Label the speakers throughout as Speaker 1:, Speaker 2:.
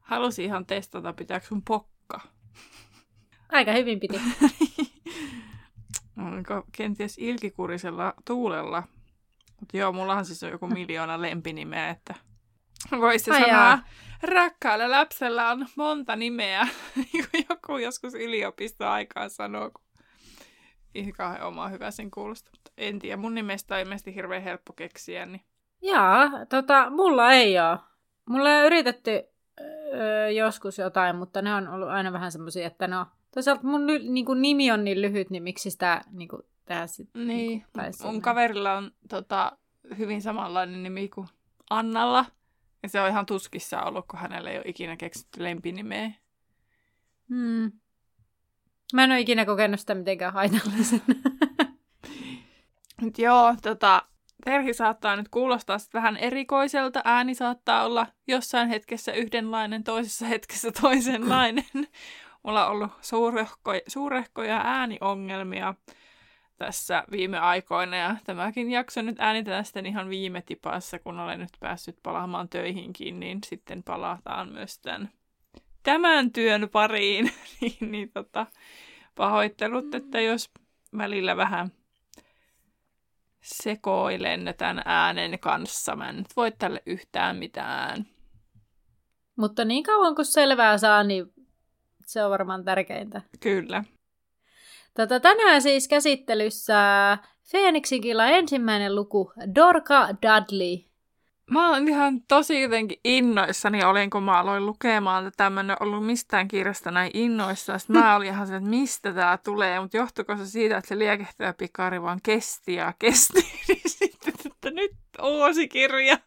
Speaker 1: Halusin ihan testata, pitääkö sun pokka.
Speaker 2: Aika hyvin piti.
Speaker 1: Onko kenties ilkikurisella tuulella? Mutta joo, mullahan siis on joku miljoona lempinimeä, että voisi sanoa, jaa. rakkaalla lapsella on monta nimeä. joku joskus yliopistoaikaan sanoo, kun ihan kauhean oma hyvä sen kuulostaa. Mutta en tiedä, mun nimestä on ilmeisesti hirveän helppo keksiä, niin
Speaker 2: Jaa, tota, mulla ei ole. Mulla on yritetty öö, joskus jotain, mutta ne on ollut aina vähän semmoisia, että no, toisaalta mun niin kuin, nimi on niin lyhyt, niin miksi sitä niin kuin, tehdä sitten.
Speaker 1: Niin, niin kuin, mun kaverilla on tota, hyvin samanlainen nimi kuin Annalla. Ja se on ihan tuskissa ollut, kun hänellä ei ole ikinä keksitty lempinimeä.
Speaker 2: Hmm. Mä en ole ikinä kokenut sitä mitenkään haitallisen.
Speaker 1: joo, tota, Terhi saattaa nyt kuulostaa vähän erikoiselta, ääni saattaa olla jossain hetkessä yhdenlainen, toisessa hetkessä toisenlainen. Mulla on ollut suurehkoja, suurehkoja ääniongelmia tässä viime aikoina ja tämäkin jakso nyt äänitään sitten ihan viime tipassa, kun olen nyt päässyt palaamaan töihinkin, niin sitten palataan myös tämän, tämän työn pariin. niin, niin tota, pahoittelut, että jos välillä vähän sekoilen tämän äänen kanssa. Mä en nyt voi tälle yhtään mitään.
Speaker 2: Mutta niin kauan kuin selvää saa, niin se on varmaan tärkeintä.
Speaker 1: Kyllä.
Speaker 2: Tota, tänään siis käsittelyssä Phoenixin ensimmäinen luku Dorka Dudley
Speaker 1: Mä oon ihan tosi jotenkin innoissani, olin kun mä aloin lukemaan tätä. Mä en ollut mistään kirjasta näin innoissa. Sitten mä olin ihan se, että mistä tää tulee. Mutta johtuiko se siitä, että se liekehtävä pikari vaan kesti ja kesti. niin sitten, että nyt uusi kirja.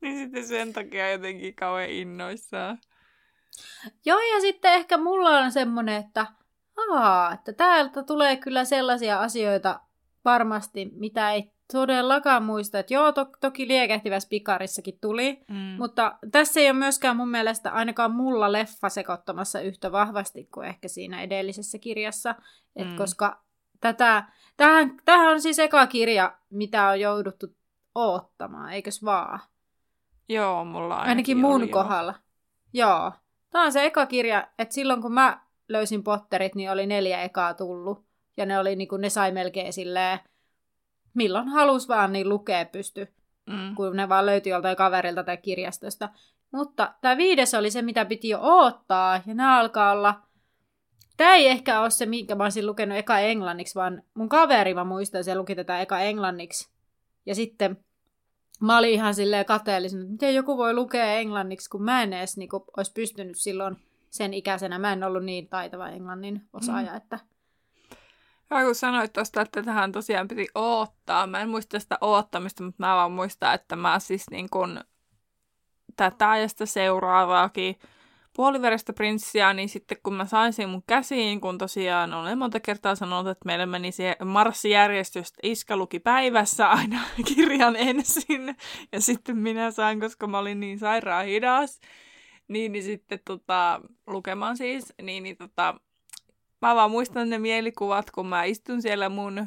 Speaker 1: niin sitten sen takia jotenkin kauhean innoissaan.
Speaker 2: Joo, ja sitten ehkä mulla on semmonen, että aa, että täältä tulee kyllä sellaisia asioita varmasti, mitä ei todellakaan muista, että joo, to- toki liekehtivässä pikarissakin tuli, mm. mutta tässä ei ole myöskään mun mielestä ainakaan mulla leffa sekoittamassa yhtä vahvasti kuin ehkä siinä edellisessä kirjassa, Et mm. koska tätä, tähän, tähän on siis eka kirja, mitä on jouduttu oottamaan, eikös vaan?
Speaker 1: Joo, mulla ainakin,
Speaker 2: ainakin mun oli, kohdalla. Joo. joo. Tämä on se eka kirja, että silloin kun mä löysin Potterit, niin oli neljä ekaa tullut. Ja ne, oli, niin kuin, ne sai melkein silleen milloin halus vaan, niin lukea pysty, mm. kun ne vaan löytyi joltain kaverilta tai kirjastosta. Mutta tämä viides oli se, mitä piti jo odottaa, ja nämä alkaa olla... Tämä ei ehkä ole se, minkä mä olisin lukenut eka englanniksi, vaan mun kaveri, mä muistan, se luki tätä eka englanniksi. Ja sitten mä olin ihan silleen kateellisen, että miten joku voi lukea englanniksi, kun mä en edes niin kuin, olisi pystynyt silloin sen ikäisenä. Mä en ollut niin taitava englannin osaaja, mm. että
Speaker 1: ja kun sanoit tuosta, että tähän tosiaan piti oottaa, mä en muista sitä oottamista, mutta mä vaan muistan, että mä siis niin kun tätä ajasta seuraavaakin puoliveristä prinssiä, niin sitten kun mä sain sen mun käsiin, kun tosiaan olen monta kertaa sanonut, että meille meni se marssijärjestys, Iska luki päivässä aina kirjan ensin, ja sitten minä sain, koska mä olin niin sairaan hidas, niin, niin sitten tota, lukemaan siis, niin, niin tota, mä vaan muistan ne mielikuvat, kun mä istun siellä mun ö,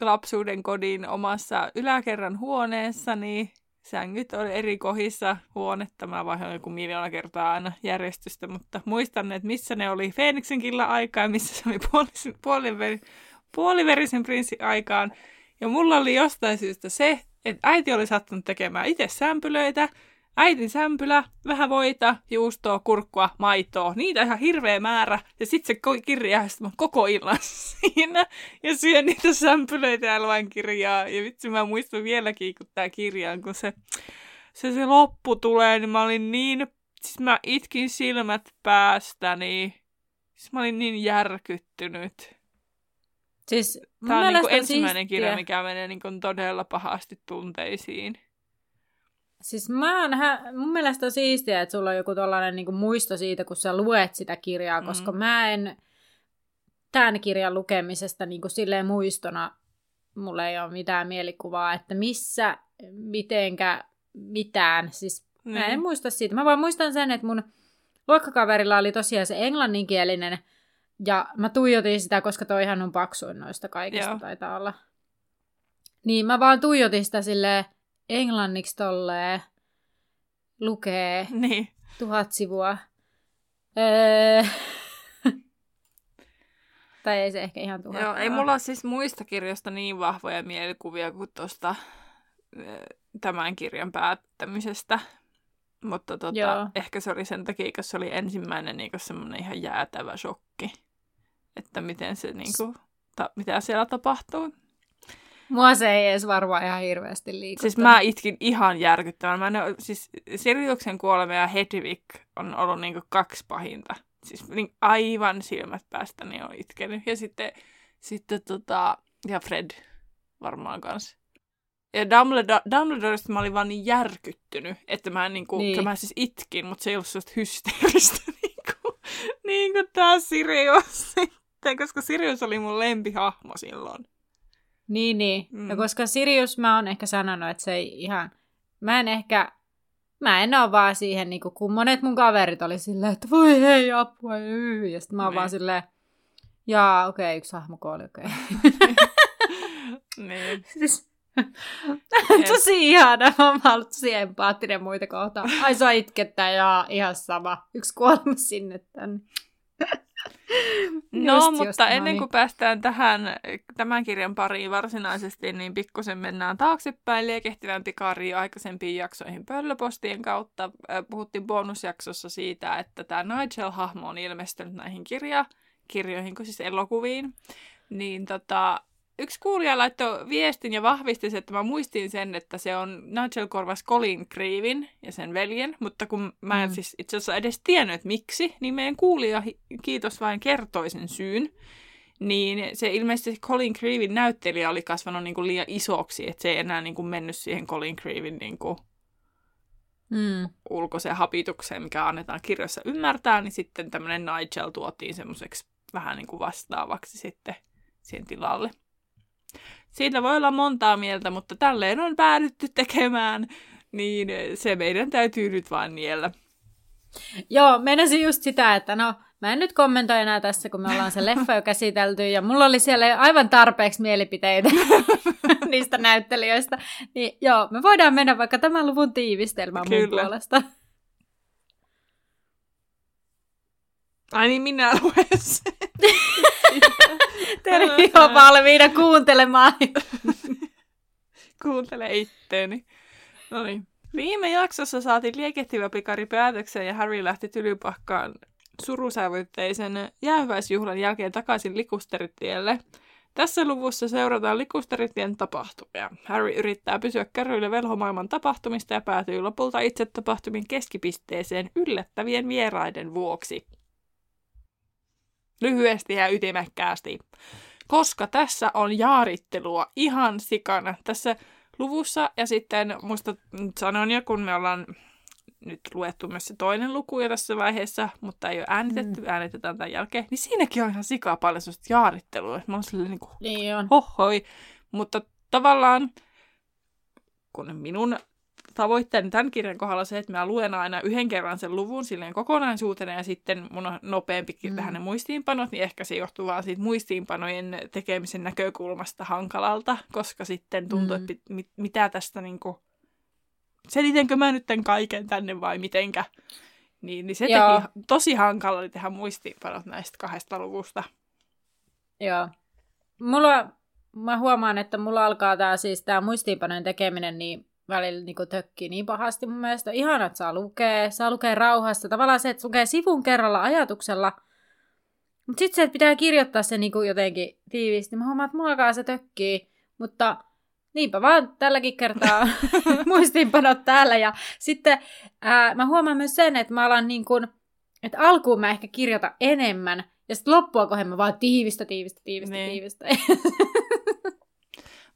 Speaker 1: lapsuuden kodin omassa yläkerran huoneessani. Sängyt oli eri kohissa huonetta. Mä vaihoin joku miljoona kertaa aina järjestystä, mutta muistan, että missä ne oli Feeniksen killa aikaa ja missä se oli puoliverisen, puoliver, puoliverisen prinssin aikaan. Ja mulla oli jostain syystä se, että äiti oli sattunut tekemään itse sämpylöitä, äitin sämpylä, vähän voita, juustoa, kurkkua, maitoa, niitä ihan hirveä määrä. Ja sitten se kirja koko illan siinä. Ja syön niitä sämpylöitä ja luen kirjaa. Ja vitsi mä muistan vieläkin, kun tää kirja kun se, se, se loppu tulee, niin mä olin niin, siis mä itkin silmät päästäni. Siis mä olin niin järkyttynyt. Siis, Tämä on niin ensimmäinen siistiä. kirja, mikä menee niin todella pahasti tunteisiin.
Speaker 2: Siis mä oon, mun mielestä on siistiä, että sulla on joku tollainen niin muisto siitä, kun sä luet sitä kirjaa, mm. koska mä en tämän kirjan lukemisesta niin kuin silleen muistona, mulla ei ole mitään mielikuvaa, että missä, mitenkä, mitään. Siis mm. mä en niin. muista siitä. Mä vaan muistan sen, että mun luokkakaverilla oli tosiaan se englanninkielinen, ja mä tuijotin sitä, koska toihan on paksuin noista kaikista Joo. taitaa olla. Niin mä vaan tuijotin sitä silleen englanniksi tolleen lukee
Speaker 1: niin.
Speaker 2: tuhat sivua. Öö... tai ei se ehkä ihan tuhat.
Speaker 1: Joo, ei mulla siis muista kirjoista niin vahvoja mielikuvia kuin tuosta tämän kirjan päättämisestä. Mutta tota, ehkä se oli sen takia, koska se oli ensimmäinen niin semmoinen ihan jäätävä shokki. Että miten se, niin kuin, ta, mitä siellä tapahtuu.
Speaker 2: Mua se ei edes varmaan ihan hirveästi liikuttaa.
Speaker 1: Siis mä itkin ihan järkyttävän. Mä en ole, siis Siriuksen kuolema ja Hedvig on ollut niinku kaksi pahinta. Siis niin aivan silmät päästä niin on itkenyt. Ja sitten, sitten tota, ja Fred varmaan kanssa. Ja Dumbledore, Dumbledoresta mä olin vaan niin järkyttynyt, että mä, niinku, niin. mä siis itkin, mutta se ei ollut sellaista hysteeristä niinku, niin kuin tää Sirius sitten, koska Sirius oli mun lempihahmo silloin.
Speaker 2: Niin, niin. Mm. Ja koska Sirius mä oon ehkä sanonut, että se ei ihan... Mä en ehkä... Mä en oo vaan siihen, niin kun monet mun kaverit oli silleen, että voi hei, apua, yy. Ja sitten mä oon niin. vaan silleen, jaa, okei, okay, yksi hahmo kuoli, okei. Okay.
Speaker 1: niin.
Speaker 2: siis, tosi ihana, mä oon ollut tosi empaattinen muita kohtaan. Ai saa itkettää ja ihan sama. Yksi kuolema sinne tänne.
Speaker 1: No, just, mutta just, ennen kuin päästään tähän tämän kirjan pariin varsinaisesti, niin pikkusen mennään taaksepäin liekehtivän pikariin aikaisempiin jaksoihin pöllöpostien kautta. Puhuttiin bonusjaksossa siitä, että tämä Nigel-hahmo on ilmestynyt näihin kirja, kirjoihin, kuin siis elokuviin. Niin tota, yksi kuulija laittoi viestin ja vahvisti, että mä muistin sen, että se on Nigel korvas Colin Creevin ja sen veljen, mutta kun mä en mm. siis itse asiassa edes tiennyt, että miksi, niin meidän kuulija, kiitos vain, kertoi sen syyn. Niin se ilmeisesti Colin Creevin näyttelijä oli kasvanut niin kuin liian isoksi, että se ei enää niin kuin mennyt siihen Colin Creevin niin kuin mm. ulkoiseen hapitukseen, mikä annetaan kirjoissa ymmärtää, niin sitten tämmöinen Nigel tuotiin semmoiseksi vähän niin kuin vastaavaksi sitten siihen tilalle. Siitä voi olla montaa mieltä, mutta tälleen on päädytty tekemään, niin se meidän täytyy nyt vaan niellä.
Speaker 2: Joo, meinasin just sitä, että no, mä en nyt kommentoi enää tässä, kun me ollaan se leffa jo käsitelty, ja mulla oli siellä aivan tarpeeksi mielipiteitä niistä näyttelijöistä. Niin joo, me voidaan mennä vaikka tämän luvun tiivistelmään Kyllä. mun puolesta.
Speaker 1: Ai niin, minä luen sen.
Speaker 2: Te jo valmiina kuuntelemaan.
Speaker 1: Kuuntele itteeni. No niin. Viime jaksossa saatiin liekehtivä pikari päätöksen ja Harry lähti tylypahkaan surusävytteisen jäähyväisjuhlan jälkeen takaisin likusteritielle. Tässä luvussa seurataan likusteritien tapahtumia. Harry yrittää pysyä kärryillä velhomaailman tapahtumista ja päätyy lopulta itse tapahtumien keskipisteeseen yllättävien vieraiden vuoksi lyhyesti ja ytimekkäästi, koska tässä on jaarittelua ihan sikana tässä luvussa. Ja sitten muista sanoin jo, kun me ollaan nyt luettu myös se toinen luku jo tässä vaiheessa, mutta ei ole äänitetty, mm. äänitetään tämän jälkeen, niin siinäkin on ihan sikaa paljon sellaista jaarittelua. Mä oon silleen niin kuin,
Speaker 2: niin on.
Speaker 1: hohoi. Mutta tavallaan, kun minun tavoitteeni tämän kirjan kohdalla se, että mä luen aina yhden kerran sen luvun silleen kokonaisuutena ja sitten mun on nopeampikin mm. vähän ne muistiinpanot, niin ehkä se johtuu vaan siitä muistiinpanojen tekemisen näkökulmasta hankalalta, koska sitten tuntuu, mm. että mit, mitä tästä niinku, selitenkö mä nyt tämän kaiken tänne vai mitenkä. Niin, niin se Joo. teki tosi hankala tehdä muistiinpanot näistä kahdesta luvusta.
Speaker 2: Joo. Mulla, mä huomaan, että mulla alkaa tää siis tää muistiinpanojen tekeminen, niin välillä niin tökkii niin pahasti mun mielestä. Ihana, että saa lukea, saa lukea rauhassa. Tavallaan se, että lukee sivun kerralla ajatuksella. Mutta sitten se, että pitää kirjoittaa se niin jotenkin tiiviisti. Mä huomaan, että mulla se tökkii. Mutta niinpä vaan tälläkin kertaa muistiinpanot täällä. Ja sitten ää, mä huomaan myös sen, että mä alan niin kuin, että alkuun mä ehkä kirjoita enemmän. Ja sitten loppua kohden mä vaan tiivistä, tiivistä, tiivistä, niin. tiivistä.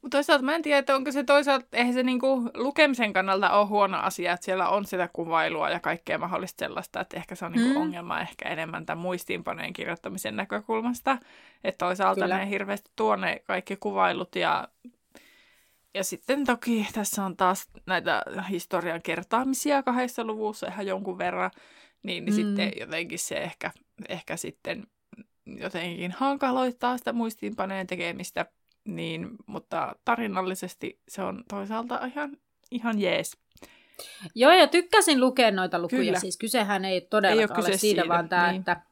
Speaker 1: Mutta toisaalta mä en tiedä, että onko se toisaalta, eihän se niinku lukemisen kannalta ole huono asia, että siellä on sitä kuvailua ja kaikkea mahdollista sellaista, että ehkä se on niinku mm. ongelma ehkä enemmän tämän muistiinpanojen kirjoittamisen näkökulmasta. Että toisaalta Kyllä. ne hirveästi tuo ne kaikki kuvailut ja, ja sitten toki tässä on taas näitä historian kertaamisia kahdessa luvussa ihan jonkun verran, niin, niin mm. sitten jotenkin se ehkä, ehkä sitten jotenkin hankaloittaa sitä muistiinpanojen tekemistä, niin, mutta tarinallisesti se on toisaalta ihan, ihan jees.
Speaker 2: Joo, ja tykkäsin lukea noita lukuja. Kyllä. Siis kysehän ei todellakaan ei ole, ole siitä, siitä, vaan tämä, niin. että...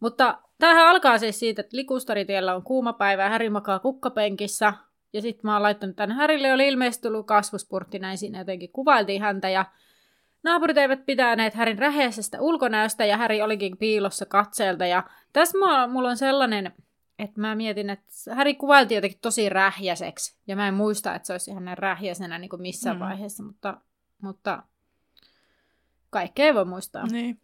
Speaker 2: Mutta tämähän alkaa siis siitä, että likustaritiellä on kuuma päivä ja Häri makaa kukkapenkissä. Ja sitten mä oon laittanut tänne Härille, oli ilmeisesti tullut kasvuspurtti, näin siinä jotenkin kuvailtiin häntä. Ja naapurit eivät pitäneet Härin räheisestä ulkonäöstä ja Häri olikin piilossa katseelta. Ja tässä mulla on sellainen et mä mietin, että Häri kuvailtiin jotenkin tosi rähjäseksi, ja mä en muista, että se olisi ihan näin rähjäisenä niin kuin missään mm. vaiheessa, mutta, mutta kaikkea ei voi muistaa.
Speaker 1: Niin.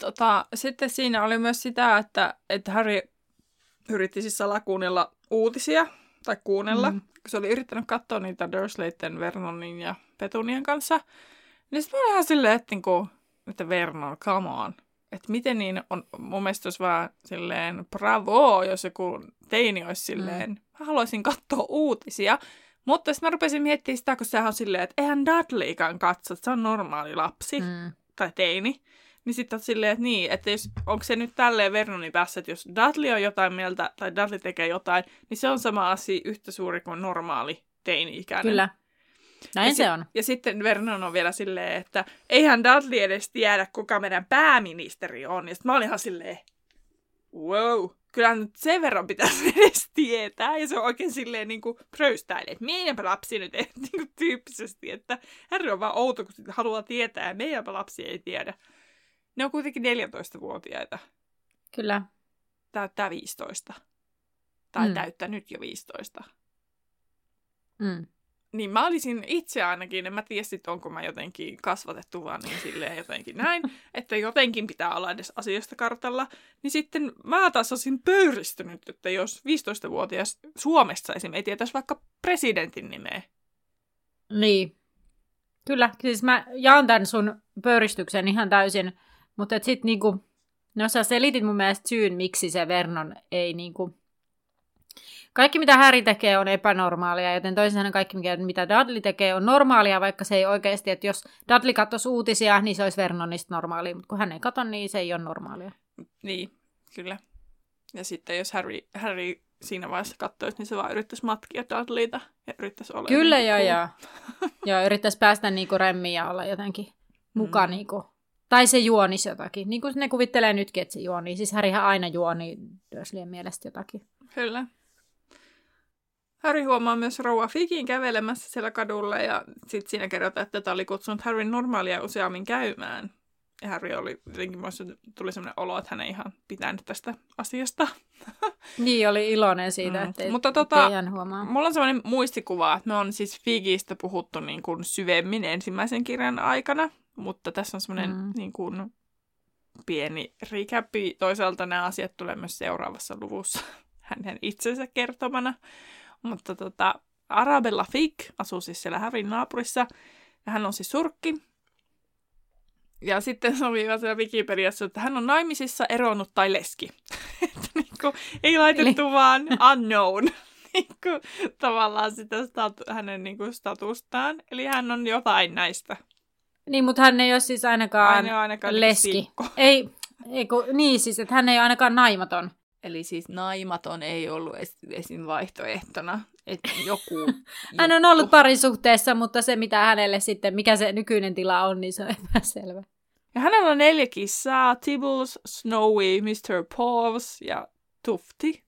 Speaker 1: Tota, sitten siinä oli myös sitä, että, että Harry yritti siis salakuunnella uutisia, tai kuunnella, mm. kun se oli yrittänyt katsoa niitä Dursleyten, Vernonin ja Petunian kanssa. Niin sitten mä olin ihan silleen, että, niinku, että Vernon, come on että miten niin on, mun mielestä olisi vaan silleen bravo, jos joku teini olisi silleen, mm. mä haluaisin katsoa uutisia. Mutta sitten mä rupesin miettimään sitä, kun sehän on silleen, että eihän Dudleykaan katso, että se on normaali lapsi mm. tai teini. Niin sitten on silleen, että niin, että jos, onko se nyt tälleen Vernonin päässä, että jos Dudley on jotain mieltä tai Dudley tekee jotain, niin se on sama asia yhtä suuri kuin normaali teini-ikäinen.
Speaker 2: Kyllä. Näin ja se
Speaker 1: si-
Speaker 2: on.
Speaker 1: Ja sitten Vernon on vielä silleen, että eihän Dudley edes tiedä, kuka meidän pääministeri on. Ja sitten mä olin ihan silleen, wow, kyllä nyt sen verran pitäisi edes tietää. Ja se on oikein silleen niin kuin pröystäilee, että meidänpä lapsi nyt ei niin kuin tyyppisesti, että hän on vaan outo, kun haluaa tietää ja meidänpä lapsi ei tiedä. Ne on kuitenkin 14-vuotiaita.
Speaker 2: Kyllä.
Speaker 1: Täyttää 15. Tai mm. täyttää nyt jo 15.
Speaker 2: Mm
Speaker 1: niin mä olisin itse ainakin, en mä tiedä sit, onko mä jotenkin kasvatettu vaan niin silleen jotenkin näin, että jotenkin pitää olla edes asioista kartalla, niin sitten mä taas olisin pöyristynyt, että jos 15-vuotias Suomessa esimerkiksi ei tietäisi vaikka presidentin nimeä.
Speaker 2: Niin. Kyllä, siis mä jaan tämän sun pöyristyksen ihan täysin, mutta sitten niinku, no sä selitit mun mielestä syyn, miksi se Vernon ei niinku kaikki, mitä Harry tekee, on epänormaalia, joten toisin sanoen kaikki, mitä Dudley tekee, on normaalia, vaikka se ei oikeasti, että jos Dudley katsoisi uutisia, niin se olisi Vernonista normaalia, mutta kun hän ei katso, niin se ei ole normaalia.
Speaker 1: Niin, kyllä. Ja sitten jos Harry, Harry siinä vaiheessa katsoisi, niin se vaan yrittäisi matkia Dudleyta ja yrittäisi olla
Speaker 2: Kyllä, niin joo, joo. joo, yrittäisi päästä niinku remmiin ja olla jotenkin mukaan mm. niinku tai se juonisi jotakin. Niin kuin ne kuvittelee nytkin, että se juoni. Siis Härihän aina juoni Dursleyn mielestä jotakin.
Speaker 1: Kyllä. Harry huomaa myös rouva Fikin kävelemässä siellä kadulla ja sitten siinä kerrotaan, että tätä oli kutsunut Harryn normaalia useammin käymään. Ja Harry oli jotenkin, tuli sellainen olo, että hän ei ihan pitänyt tästä asiasta.
Speaker 2: Niin, oli iloinen siitä, mm. että Mutta tota, huomaa.
Speaker 1: mulla on sellainen muistikuva, että me on siis Figistä puhuttu niin kuin syvemmin ensimmäisen kirjan aikana, mutta tässä on semmoinen mm. niin kuin pieni recapi. Toisaalta nämä asiat tulee myös seuraavassa luvussa hänen itsensä kertomana. Mutta tota, Arabella Fig asuu siis siellä Härin naapurissa, ja hän on siis surkki. Ja sitten se oli siellä Wikipediassa, että hän on naimisissa, eronnut tai leski. että niinku, ei laitettu Eli... vaan unknown niinku, tavallaan sitä statu- hänen niinku, statustaan. Eli hän on jotain näistä.
Speaker 2: Niin, mutta hän ei ole siis ainakaan, ole ainakaan niinku leski. Ei, ei kun, niin siis, että hän ei ole ainakaan naimaton.
Speaker 1: Eli siis naimaton ei ollut esim. vaihtoehtona, että joku...
Speaker 2: Hän on ollut parisuhteessa, mutta se mitä hänelle sitten, mikä se nykyinen tila on, niin se on epäselvä.
Speaker 1: Ja hänellä on neljä kissaa, Tibbles, Snowy, Mr. Paws ja Tufti.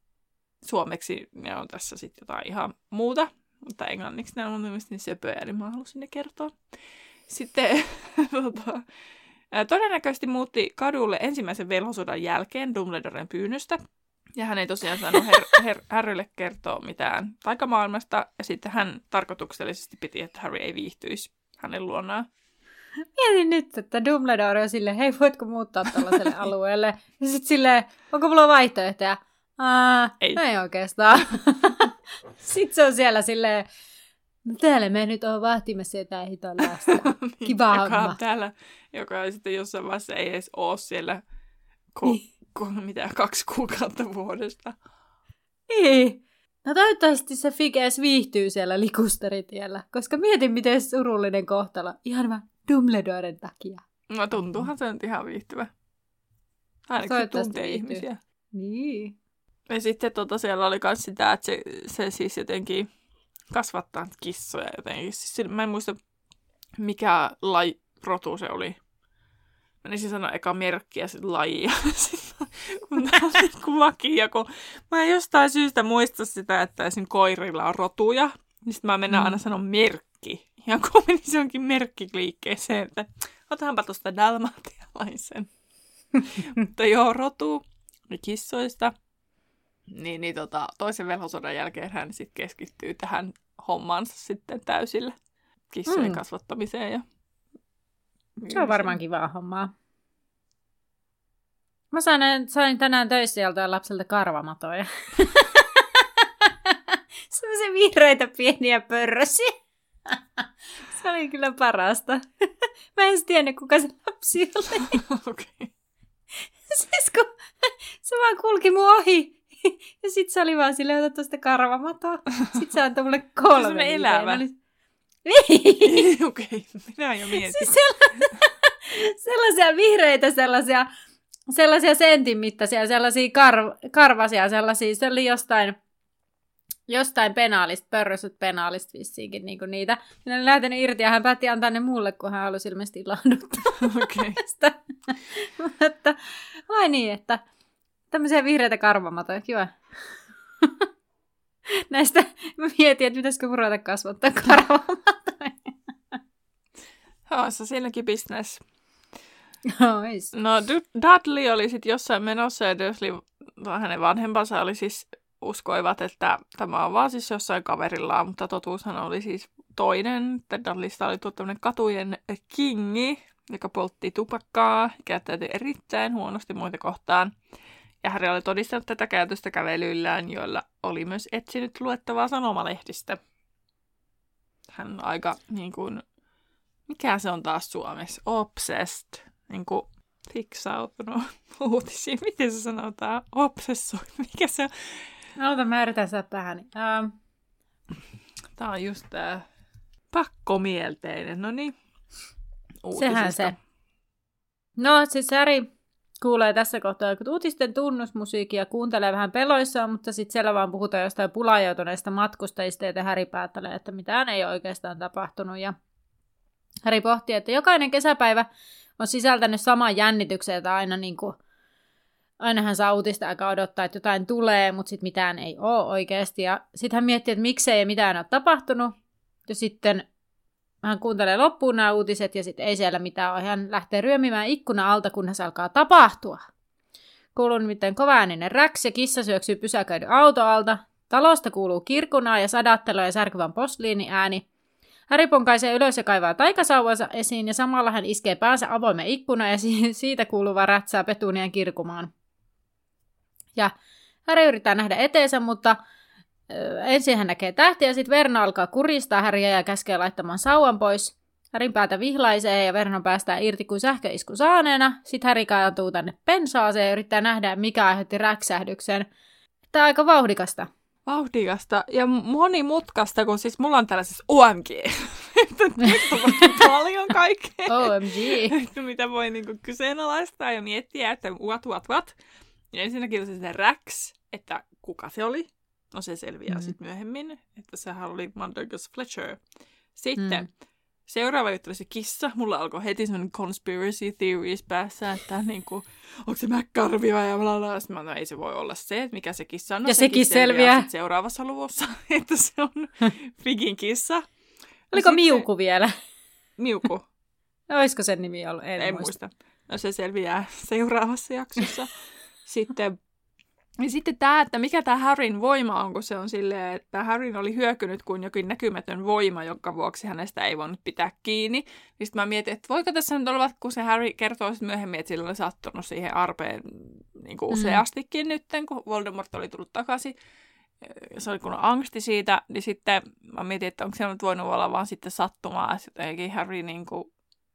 Speaker 1: Suomeksi ne on tässä sitten jotain ihan muuta, mutta englanniksi ne on mielestäni niin söpöjä, eli mä halusin ne kertoa. Sitten tota, todennäköisesti muutti kadulle ensimmäisen velhosodan jälkeen Dumbledoren pyynnöstä, ja hän ei tosiaan saanut her- her- Harrylle kertoa mitään taikamaailmasta, ja sitten hän tarkoituksellisesti piti, että Harry ei viihtyisi hänen luonaan.
Speaker 2: Mietin nyt, että Dumbledore on silleen, hei voitko muuttaa tällaiselle alueelle? Ja sitten silleen, onko mulla vaihtoehtoja? Ei. No ei oikeastaan. sitten se on siellä silleen, No täällä me nyt on vahtimassa jotain hiton lasta.
Speaker 1: Niin,
Speaker 2: Kiva
Speaker 1: joka
Speaker 2: homma.
Speaker 1: täällä, joka sitten jossain vaiheessa ei edes ole siellä ko,
Speaker 2: Niin.
Speaker 1: ko, mitä, kaksi kuukautta vuodesta.
Speaker 2: Niin. No toivottavasti se Figes viihtyy siellä likusteritiellä, koska mietin, miten surullinen kohtalo. Ihan vaan Dumbledoren takia.
Speaker 1: No tuntuuhan se nyt ihan viihtyvä. Ainakin se tuntee
Speaker 2: viihtyy.
Speaker 1: ihmisiä.
Speaker 2: Niin.
Speaker 1: Ja sitten tota, siellä oli myös sitä, että se, se siis jotenkin kasvattaa kissoja jotenkin. Siis, mä en muista, mikä lai, rotu se oli. Menisin sanoa eka merkki ja sitten laji. Ja sitten kun laki, ja kun mä en jostain syystä muista sitä, että esim. koirilla on rotuja, niin sitten mä menen
Speaker 2: Mm.
Speaker 1: aina sanoa merkki. Ja kun menisin jonkin merkkiliikkeeseen, että otaanpa tuosta dalmatialaisen. Mutta joo, rotu ja kissoista. Niin, niin tota, toisen velhosodan jälkeen hän sitten keskittyy tähän hommaansa sitten täysillä. Kissojen
Speaker 2: mm.
Speaker 1: kasvattamiseen ja
Speaker 2: Se on varmaan kivaa hommaa. Mä sain, sain tänään töissä joltain lapselta karvamatoja. Sellaisia vihreitä pieniä pörrösiä. Se oli kyllä parasta. Mä en tiennyt, kuka se lapsi oli.
Speaker 1: Okei.
Speaker 2: Siis kun se vaan kulki mun ohi. Ja sit se oli vaan silleen, ota tosta karvamatoa. Sit se antoi mulle kolme.
Speaker 1: semmonen
Speaker 2: niitä,
Speaker 1: elävä.
Speaker 2: oli- Niin.
Speaker 1: Okei, minä jo mietin.
Speaker 2: Siis sella- sellaisia vihreitä, sellaisia, sellaisia sentin mittaisia, sellaisia kar- karvasia, sellaisia, se oli jostain, jostain penaalista, pörrösyt penaalista vissiinkin niin niitä. Minä olin lähtenyt irti ja hän päätti antaa ne mulle, kun hän halusi ilmeisesti ilahduttaa
Speaker 1: Okei.
Speaker 2: Mutta vai niin, että tämmöisiä vihreitä karvamatoja, kiva. Näistä mä mietin, että pitäisikö mun ruveta kasvattaa karvamatoja.
Speaker 1: Joo, se siinäkin business.
Speaker 2: Ois.
Speaker 1: No Du- Dudley oli sitten jossain menossa ja Dursley, hänen vanhempansa oli siis uskoivat, että tämä on vaan siis jossain kaverillaan, mutta totuushan oli siis toinen, että Dudleysta oli tämmöinen katujen kingi, joka poltti tupakkaa ja käyttäytyi erittäin huonosti muita kohtaan. Ja Harry oli todistanut tätä käytöstä kävelyillään, joilla oli myös etsinyt luettavaa sanomalehdistä. Hän on aika niin kuin, mikä se on taas suomessa? Obsessed. Niin kuin fiksautunut uutisiin. Miten se sanotaan? Obsessoi. Mikä se on?
Speaker 2: Aloita mä yritän saada päähän. Ähm,
Speaker 1: Tää on just tää pakkomielteinen. No niin.
Speaker 2: sehän se. No siis Harry kuulee tässä kohtaa kun uutisten tunnusmusiikkia kuuntelee vähän peloissaan, mutta sitten siellä vaan puhutaan jostain pulajoutuneista matkustajista, ja Harry päättelee, että mitään ei oikeastaan tapahtunut. Ja Harry pohtii, että jokainen kesäpäivä on sisältänyt saman jännityksen, että aina niin kuin, aina hän saa uutista aika odottaa, että jotain tulee, mutta sitten mitään ei ole oikeasti. Ja sitten hän miettii, että miksei ja mitään ole tapahtunut. Ja sitten hän kuuntelee loppuun nämä uutiset ja sitten ei siellä mitään ole. Hän lähtee ryömimään ikkuna alta, kunnes alkaa tapahtua. Kuuluu nimittäin kovaääninen räks ja kissa syöksyy pysäköidyn auto alta. Talosta kuuluu kirkunaa ja sadattelua ja särkyvän posliiniääni. Häri ponkaisee ylös ja kaivaa taikasauvansa esiin ja samalla hän iskee päänsä avoimen ikkuna ja si- siitä kuuluva rätsää Petunian kirkumaan. Ja Häri yrittää nähdä eteensä, mutta ensin hän näkee tähtiä ja sitten Verna alkaa kuristaa Häriä ja käskee laittamaan sauvan pois. Härin päätä vihlaisee ja Vernon päästään irti kuin sähköisku saaneena. Sitten Häri kaatuu tänne pensaaseen ja yrittää nähdä, mikä aiheutti räksähdyksen. Tämä on aika vauhdikasta.
Speaker 1: Vauhdikasta ja monimutkaista, kun siis mulla on tällaisessa OMG. Paljon kaikkea.
Speaker 2: OMG.
Speaker 1: Mitä voi niinku kyseenalaistaa ja miettiä, että what, what, what. Ja ensinnäkin on se Rax, että kuka se oli. No se selviää
Speaker 2: Mm.
Speaker 1: sitten myöhemmin, että sehän oli Mundungus Fletcher. Sitten
Speaker 2: Mm.
Speaker 1: seuraava juttu oli se kissa. Mulla alkoi heti semmoinen conspiracy theories päässä, että niinku, onko se vai ja bla bla. Sitten mä, no ei se voi olla se, että mikä se kissa on. No,
Speaker 2: Ja sekin selviää.
Speaker 1: sit seuraavassa luvussa, että se on Figin kissa.
Speaker 2: Oliko
Speaker 1: sitten-
Speaker 2: Miuku vielä?
Speaker 1: Miuku.
Speaker 2: Olisiko sen nimi ollut? En,
Speaker 1: En muista. No se selviää seuraavassa jaksossa. sitten, ja sitten tämä, että mikä tämä Harryn voima on, kun se on silleen, että Harryn oli hyökynyt kuin jokin näkymätön voima, jonka vuoksi hänestä ei voinut pitää kiinni. Niin sitten mä mietin, että voiko tässä nyt olla, kun se Harry kertoo sitten myöhemmin, että sillä oli sattunut siihen arpeen niin kuin
Speaker 2: Mm.
Speaker 1: useastikin nyt, kun Voldemort oli tullut takaisin. se oli kun angsti siitä, niin sitten mä mietin, että onko se nyt voinut olla vaan sitten sattumaa, että jotenkin Harry niin kuin,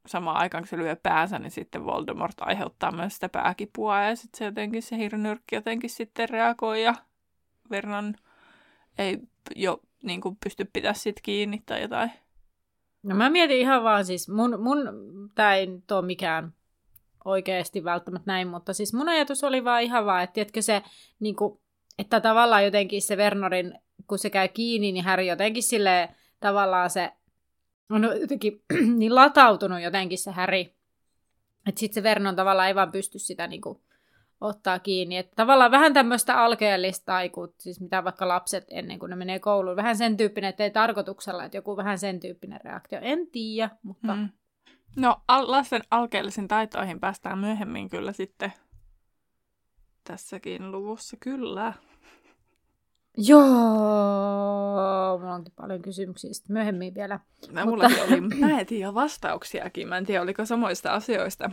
Speaker 1: samaan aikaan, kun se lyö päänsä, niin sitten Voldemort aiheuttaa myös sitä pääkipua ja sitten se jotenkin se hirnyrkki jotenkin sitten reagoi ja Vernon ei jo niin kuin, pysty pitää sit kiinni tai jotain.
Speaker 2: No mä mietin ihan vaan siis, mun, mun tää ei ole mikään oikeasti välttämättä näin, mutta siis mun ajatus oli vaan ihan vaan, että tiedätkö se, niin kuin, että tavallaan jotenkin se Vernorin, kun se käy kiinni, niin Harry jotenkin sille tavallaan se on jotenkin niin latautunut jotenkin se Harry, että sitten se Vernon tavallaan ei vaan pysty sitä niin kuin, ottaa kiinni. Että tavallaan vähän tämmöistä alkeellista, siis mitä vaikka lapset ennen kuin ne menee kouluun, vähän sen tyyppinen, että ei tarkoituksella, että joku vähän sen tyyppinen reaktio. En tiedä, mutta... Mm.
Speaker 1: No, al- lasten alkeellisiin taitoihin päästään myöhemmin kyllä sitten tässäkin luvussa, kyllä.
Speaker 2: Joo, mulla onkin paljon kysymyksiä sitten myöhemmin vielä.
Speaker 1: No, mutta... oli, mä en tiedä vastauksiakin, mä en tiedä oliko samoista asioista.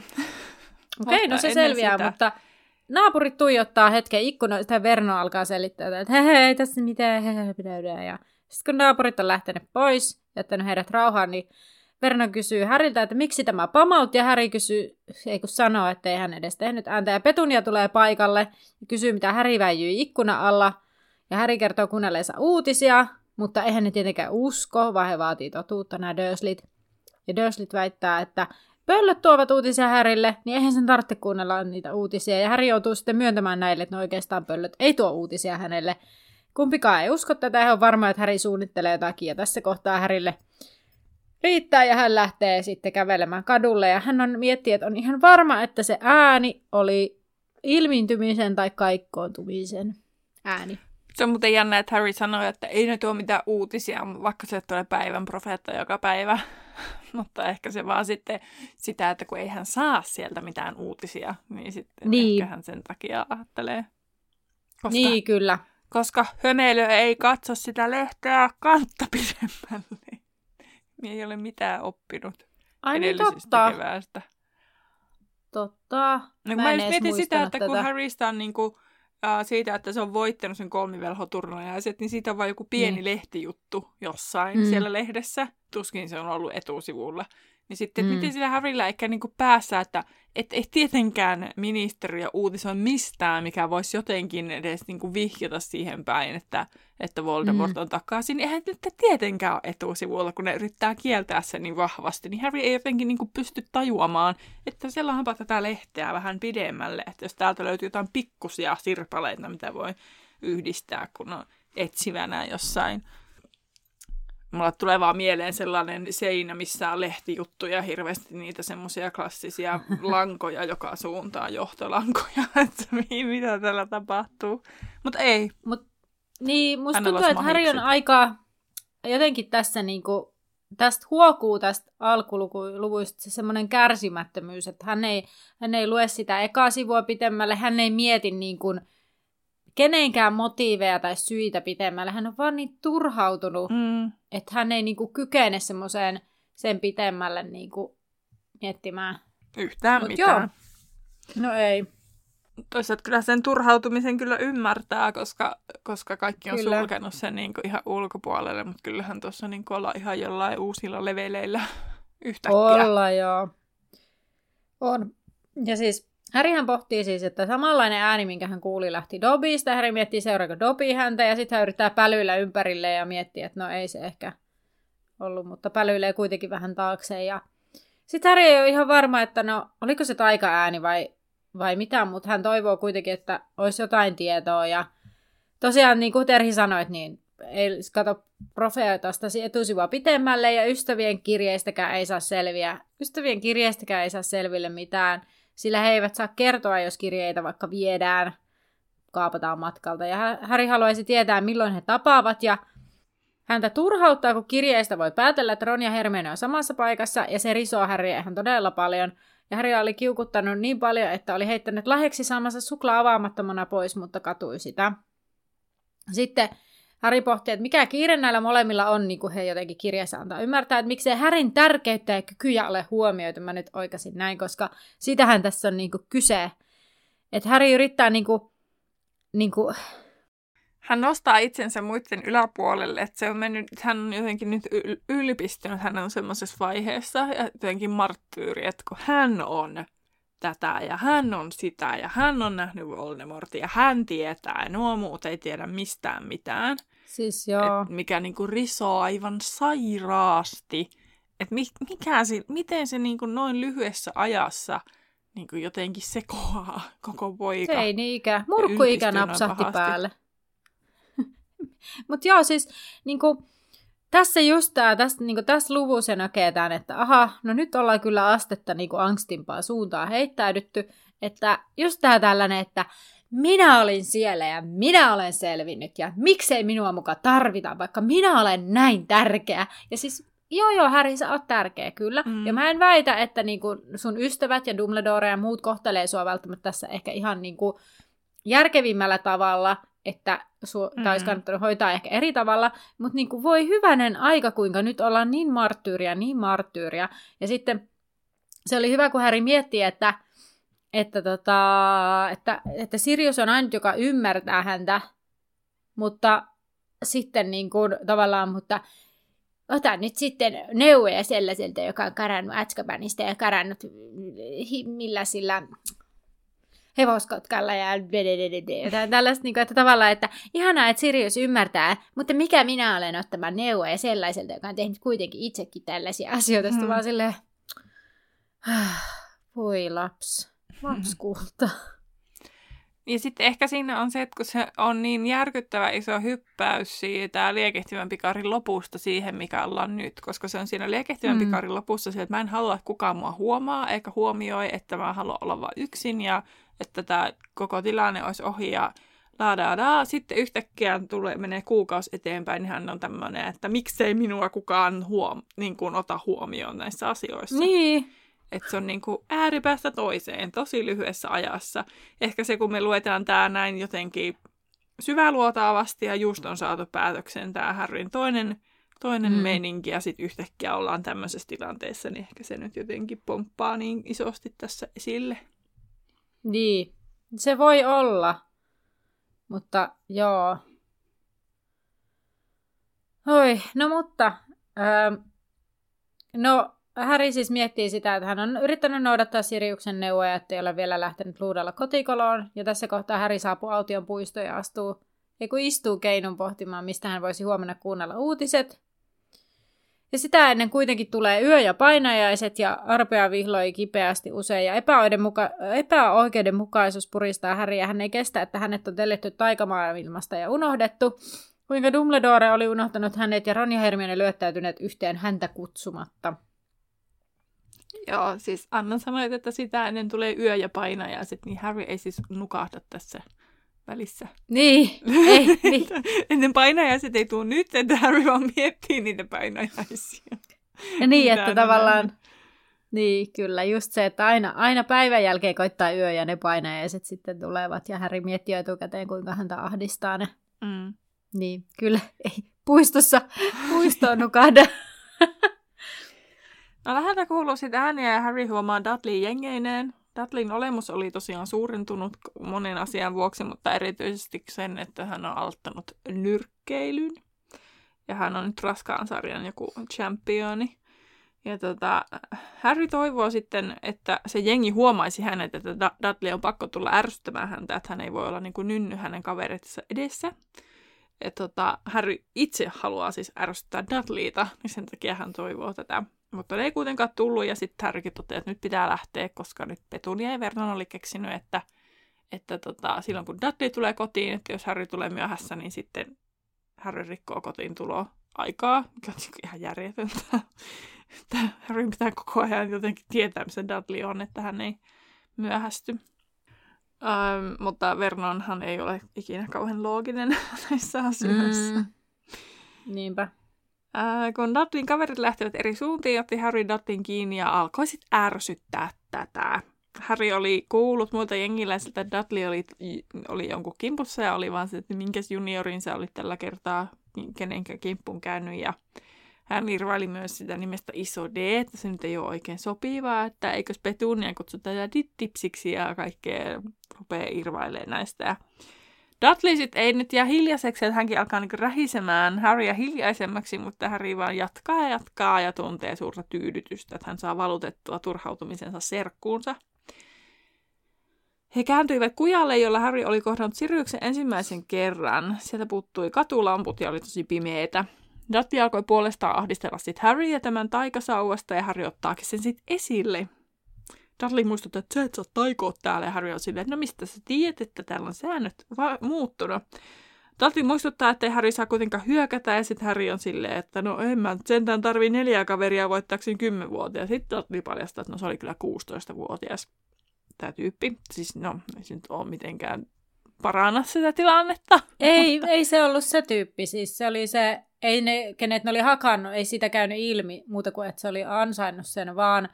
Speaker 2: Okei, okay, no se selviää, sitä... mutta naapurit tuijottaa hetken ikkunoista ja Verno alkaa selittää, että hei, hei, tässä mitään, hei, hei, pidä, ja sitten kun naapurit on lähtenyt pois, jättänyt heidät rauhaan, niin Vernon kysyy Häriltä, että miksi tämä pamautti, ja Häri kysyy, ei kun sanoo, että ei hän edes tehnyt ääntä, ja Petunia tulee paikalle ja kysyy, mitä Häri väijyy ikkuna alla, ja Häri kertoo kuunnelleensa uutisia, mutta eihän ne tietenkään usko, vaan he vaatii totuutta, nämä Durslit. Ja Durslit väittää, että pöllöt tuovat uutisia Härille, niin eihän sen tarvitse kuunnella niitä uutisia. Ja Häri joutuu sitten myöntämään näille, että no oikeastaan pöllöt ei tuo uutisia hänelle. Kumpikaan ei usko tätä, hän on varma, että Häri suunnittelee jotakin. Ja tässä kohtaa Härille riittää ja hän lähtee sitten kävelemään kadulle. Ja hän on miettii, että on ihan varma, että se ääni oli ilmiintymisen tai kaikkoontumisen ääni.
Speaker 1: Se on muuten jännä, että Harry sanoi, että ei ne tuo mitään uutisia, vaikka se tulee päivän profeetta joka päivä. Mutta ehkä se vaan sitten sitä, että kun ei hän saa sieltä mitään uutisia, niin sitten niin. ehkä hän sen takia ajattelee.
Speaker 2: Koska, niin, kyllä.
Speaker 1: Koska hömeily ei katso sitä lehteä kantta pidemmälle. Niin ei ole mitään oppinut Ai niin, totta. keväästä.
Speaker 2: Totta.
Speaker 1: No, mä, mä mietin sitä, että tätä. kun Harrysta on niinku äh, siitä, että se on voittanut sen kolmivelhoturnajaiset, niin siitä on vain joku pieni niin. lehtijuttu jossain mm. siellä lehdessä. Tuskin se on ollut etusivulla. Niin sitten, mm. miten sillä Harryllä ehkä niinku päässä, että et, ei tietenkään ministeriö uutisoi mistään, mikä voisi jotenkin edes niinku vihjata siihen päin, että, että Voldemort mm. on takaisin. Eihän nyt tietenkään ole etusivulla, kun ne yrittää kieltää sen niin vahvasti. Niin Harry ei jotenkin niinku pysty tajuamaan, että sellaanpa tätä lehteä vähän pidemmälle. Että jos täältä löytyy jotain pikkusia sirpaleita, mitä voi yhdistää, kun on etsivänä jossain Mulla tulee vaan mieleen sellainen seinä, missä on lehtijuttuja, hirveästi niitä semmoisia klassisia lankoja joka suuntaan, johtolankoja, että mitä tällä tapahtuu. Mutta ei. Mut,
Speaker 2: niin, musta tuntuu, että Harry on aika jotenkin tässä niinku, tästä huokuu tästä alkuluvuista se semmoinen kärsimättömyys, että hän ei, hän ei lue sitä ekaa sivua pitemmälle, hän ei mieti niin kuin, kenenkään motiiveja tai syitä pitemmälle. Hän on vaan niin turhautunut, mm. että hän ei niinku kykene semmoiseen sen pitemmälle niinku miettimään.
Speaker 1: Yhtään Mut mitään.
Speaker 2: Joo. No ei.
Speaker 1: Toisaalta kyllä sen turhautumisen kyllä ymmärtää, koska, koska kaikki on kyllä. sulkenut sen niin kuin ihan ulkopuolelle, mutta kyllähän tuossa niin ollaan ihan jollain uusilla leveleillä yhtäkkiä.
Speaker 2: Olla joo. On. Ja siis Härihän pohtii siis, että samanlainen ääni, minkä hän kuuli, lähti Dobista. Häri miettii, seuraako Dobi häntä, ja sitten hän yrittää pälyillä ympärille ja miettii, että no ei se ehkä ollut, mutta pälyilee kuitenkin vähän taakse. Ja sitten Häri ei ole ihan varma, että no, oliko se taika-ääni vai, vai mitä, mutta hän toivoo kuitenkin, että olisi jotain tietoa. Ja tosiaan, niin kuin Terhi sanoi, niin ei kato profeetasta etusivua pitemmälle, ja ystävien kirjeistäkään ei saa selviä. Ystävien kirjeistäkään ei saa selville mitään sillä he eivät saa kertoa, jos kirjeitä vaikka viedään, kaapataan matkalta. Ja Häri haluaisi tietää, milloin he tapaavat, ja häntä turhauttaa, kun kirjeistä voi päätellä, että Ron ja Hermione on samassa paikassa, ja se risoo Häriä ihan todella paljon. Ja Harry oli kiukuttanut niin paljon, että oli heittänyt lahjaksi saamansa suklaa avaamattomana pois, mutta katui sitä. Sitten Harry pohti, että mikä kiire näillä molemmilla on, niin kuin he jotenkin kirjassa antaa ymmärtää, että miksei Härin tärkeyttä ja kykyjä ole huomioitu. Mä nyt oikaisin näin, koska sitähän tässä on niin kuin kyse. Että Harry yrittää niin kuin, niin kuin...
Speaker 1: hän nostaa itsensä muiden yläpuolelle, että se on mennyt, hän on jotenkin nyt ylpistynyt, hän on semmoisessa vaiheessa ja jotenkin marttyyri, että kun hän on tätä ja hän on sitä ja hän on nähnyt Voldemortin ja hän tietää ja nuo muut ei tiedä mistään mitään.
Speaker 2: Siis joo.
Speaker 1: Et mikä niinku risoo aivan sairaasti. Että mi, mikä se, miten se niinku noin lyhyessä ajassa niinku jotenkin sekoaa koko poika.
Speaker 2: Se ei niinkään. Murkkuikä napsahti päälle. Mutta joo, siis niinku, tässä just tää, tästä, niinku, tässä luvussa näkee tämän, että aha, no nyt ollaan kyllä astetta niinku angstimpaa suuntaan heittäydytty, että just tää tällainen, että minä olin siellä ja minä olen selvinnyt ja miksei minua muka tarvita, vaikka minä olen näin tärkeä. Ja siis joo joo, Harry, sä oot tärkeä, kyllä. Mm. Ja mä en väitä, että niinku sun ystävät ja Dumbledore ja muut kohtelee sua välttämättä tässä ehkä ihan niinku järkevimmällä tavalla, että su- mm. olisi kannattanut hoitaa ehkä eri tavalla, mutta niin kuin voi hyvänen aika, kuinka nyt ollaan niin marttyyriä, niin marttyyriä. Ja sitten se oli hyvä, kun Häri mietti, että, että, tota, että, että Sirius on ainut, joka ymmärtää häntä, mutta sitten niin kuin, tavallaan, mutta ota nyt sitten neuvoja sellaiselta, joka on karannut Atskabanista ja karannut millä sillä hevoskotkalla ja jotain tällaista, niin kuin, että tavallaan, että ihanaa, että Sirius ymmärtää, mutta mikä minä olen ottamaan neuvoja sellaiselta, joka on tehnyt kuitenkin itsekin tällaisia asioita, mm. vaan silleen, voi laps, lapskulta.
Speaker 1: Ja sitten ehkä siinä on se, että kun se on niin järkyttävä iso hyppäys siitä liekehtivän pikarin lopusta siihen, mikä ollaan nyt, koska se on siinä liekehtivän mm. pikarin lopussa se, että mä en halua, että kukaan mua huomaa eikä huomioi, että mä haluan olla vain yksin ja että tämä koko tilanne olisi ohi ja laadaadaa. Sitten yhtäkkiä tulee, menee kuukausi eteenpäin, niin hän on tämmöinen, että miksei minua kukaan huom, niin kuin ota huomioon näissä asioissa.
Speaker 2: Niin.
Speaker 1: Että se on niin kuin ääripäästä toiseen tosi lyhyessä ajassa. Ehkä se, kun me luetaan tämä näin jotenkin syväluotaavasti ja just on saatu päätökseen tämä Harryn toinen, toinen mm. meininki ja sitten yhtäkkiä ollaan tämmöisessä tilanteessa, niin ehkä se nyt jotenkin pomppaa niin isosti tässä esille.
Speaker 2: Niin, se voi olla. Mutta joo. Oi, no mutta... Öö, no, Häri siis miettii sitä, että hän on yrittänyt noudattaa Siriuksen neuvoja, ettei ole vielä lähtenyt luudalla kotikoloon. Ja tässä kohtaa Häri saapuu Aution puistoon ja astuu, ja kun istuu keinun pohtimaan, mistä hän voisi huomenna kuunnella uutiset. Ja sitä ennen kuitenkin tulee yö- ja painajaiset ja arpea vihloi kipeästi usein ja epäoikeudenmuka- epäoikeudenmukaisuus puristaa Häriä. Hän ei kestä, että hänet on telletty taikamaailmasta ja unohdettu. Kuinka Dumbledore oli unohtanut hänet ja Ron ja Hermione lyöttäytyneet yhteen häntä kutsumatta.
Speaker 1: Joo, siis Anna sanoi, että sitä ennen tulee yö- ja painajaiset, niin Harry ei siis nukahda tässä välissä.
Speaker 2: Niin, ei, niin.
Speaker 1: Ennen painajaiset ei tule nyt, että Harry vaan miettii niitä painajaisia.
Speaker 2: Ja niin, että tavallaan, niin kyllä, just se, että aina, aina päivän jälkeen koittaa yö ja ne painajaiset sitten tulevat ja Harry miettii etukäteen, kuinka häntä ahdistaa ne. Mm. Niin, kyllä, ei puistossa, puistoon nukahda.
Speaker 1: no läheltä kuuluu sitten ääniä ja Harry huomaa Dudley jengeineen. Dudleyn olemus oli tosiaan suurentunut monen asian vuoksi, mutta erityisesti sen, että hän on aloittanut nyrkkeilyn. Ja hän on nyt raskaan sarjan joku championi. Ja tota, Harry toivoo sitten, että se jengi huomaisi hänet, että Dudley on pakko tulla ärsyttämään häntä, että hän ei voi olla niin kuin nynny hänen kaveritsa edessä. Ja tota, Harry itse haluaa siis ärsyttää Dudleyta, niin sen takia hän toivoo tätä mutta ne ei kuitenkaan tullut ja sitten Harrykin toteaa, että nyt pitää lähteä, koska nyt Petunia ja Vernon oli keksinyt, että, että tota, silloin kun Dudley tulee kotiin, että jos Harry tulee myöhässä, niin sitten Harry rikkoo kotiin tulo aikaa, mikä on niinku ihan järjetöntä. että Harry pitää koko ajan jotenkin tietää, missä Dudley on, että hän ei myöhästy. Ähm, mutta Vernonhan ei ole ikinä kauhean looginen näissä asioissa. Mm.
Speaker 2: Niinpä.
Speaker 1: Ää, kun Dudleyn kaverit lähtivät eri suuntiin, otti Harry Dudleyn kiinni ja alkoi sitten ärsyttää tätä. Harry oli kuullut muilta jengiläisiltä, että Dudley oli, oli jonkun kimpussa ja oli vaan se, että minkäs juniorin se oli tällä kertaa kenenkä kimppun käynyt. Ja hän irvaili myös sitä nimestä Iso D, että se nyt ei ole oikein sopivaa, että eikös Petunia kutsuta ja tipsiksi ja kaikkea rupeaa irvailemaan näistä. Dudley sit ei nyt jää hiljaiseksi, että hänkin alkaa niinku rähisemään Harrya hiljaisemmaksi, mutta Harry vaan jatkaa ja jatkaa ja tuntee suurta tyydytystä, että hän saa valutettua turhautumisensa serkkuunsa. He kääntyivät kujalle, jolla Harry oli kohdannut Siriuksen ensimmäisen kerran. Sieltä puuttui katulamput ja oli tosi pimeetä. Dudley alkoi puolestaan ahdistella sitten Harryä tämän taikasauvasta ja Harry ottaakin sen sitten esille. Dudley muistuttaa, että sä et saa taikoa täällä ja Harry on silleen, että no mistä sä tiedät, että täällä on säännöt va- muuttunut. Dudley muistuttaa, että Harry saa kuitenkaan hyökätä ja sitten Harry on silleen, että no en mä sentään tarvii neljä kaveria voittaakseni 10-vuotias. Sitten Dudley paljastaa, että no se oli kyllä 16-vuotias tämä tyyppi. Siis no, ei se nyt ole mitenkään paranna sitä tilannetta.
Speaker 2: Ei, ei se ollut se tyyppi. Siis se oli se, ei ne, kenet ne oli hakannut, ei sitä käynyt ilmi muuta kuin, että se oli ansainnut sen, vaan,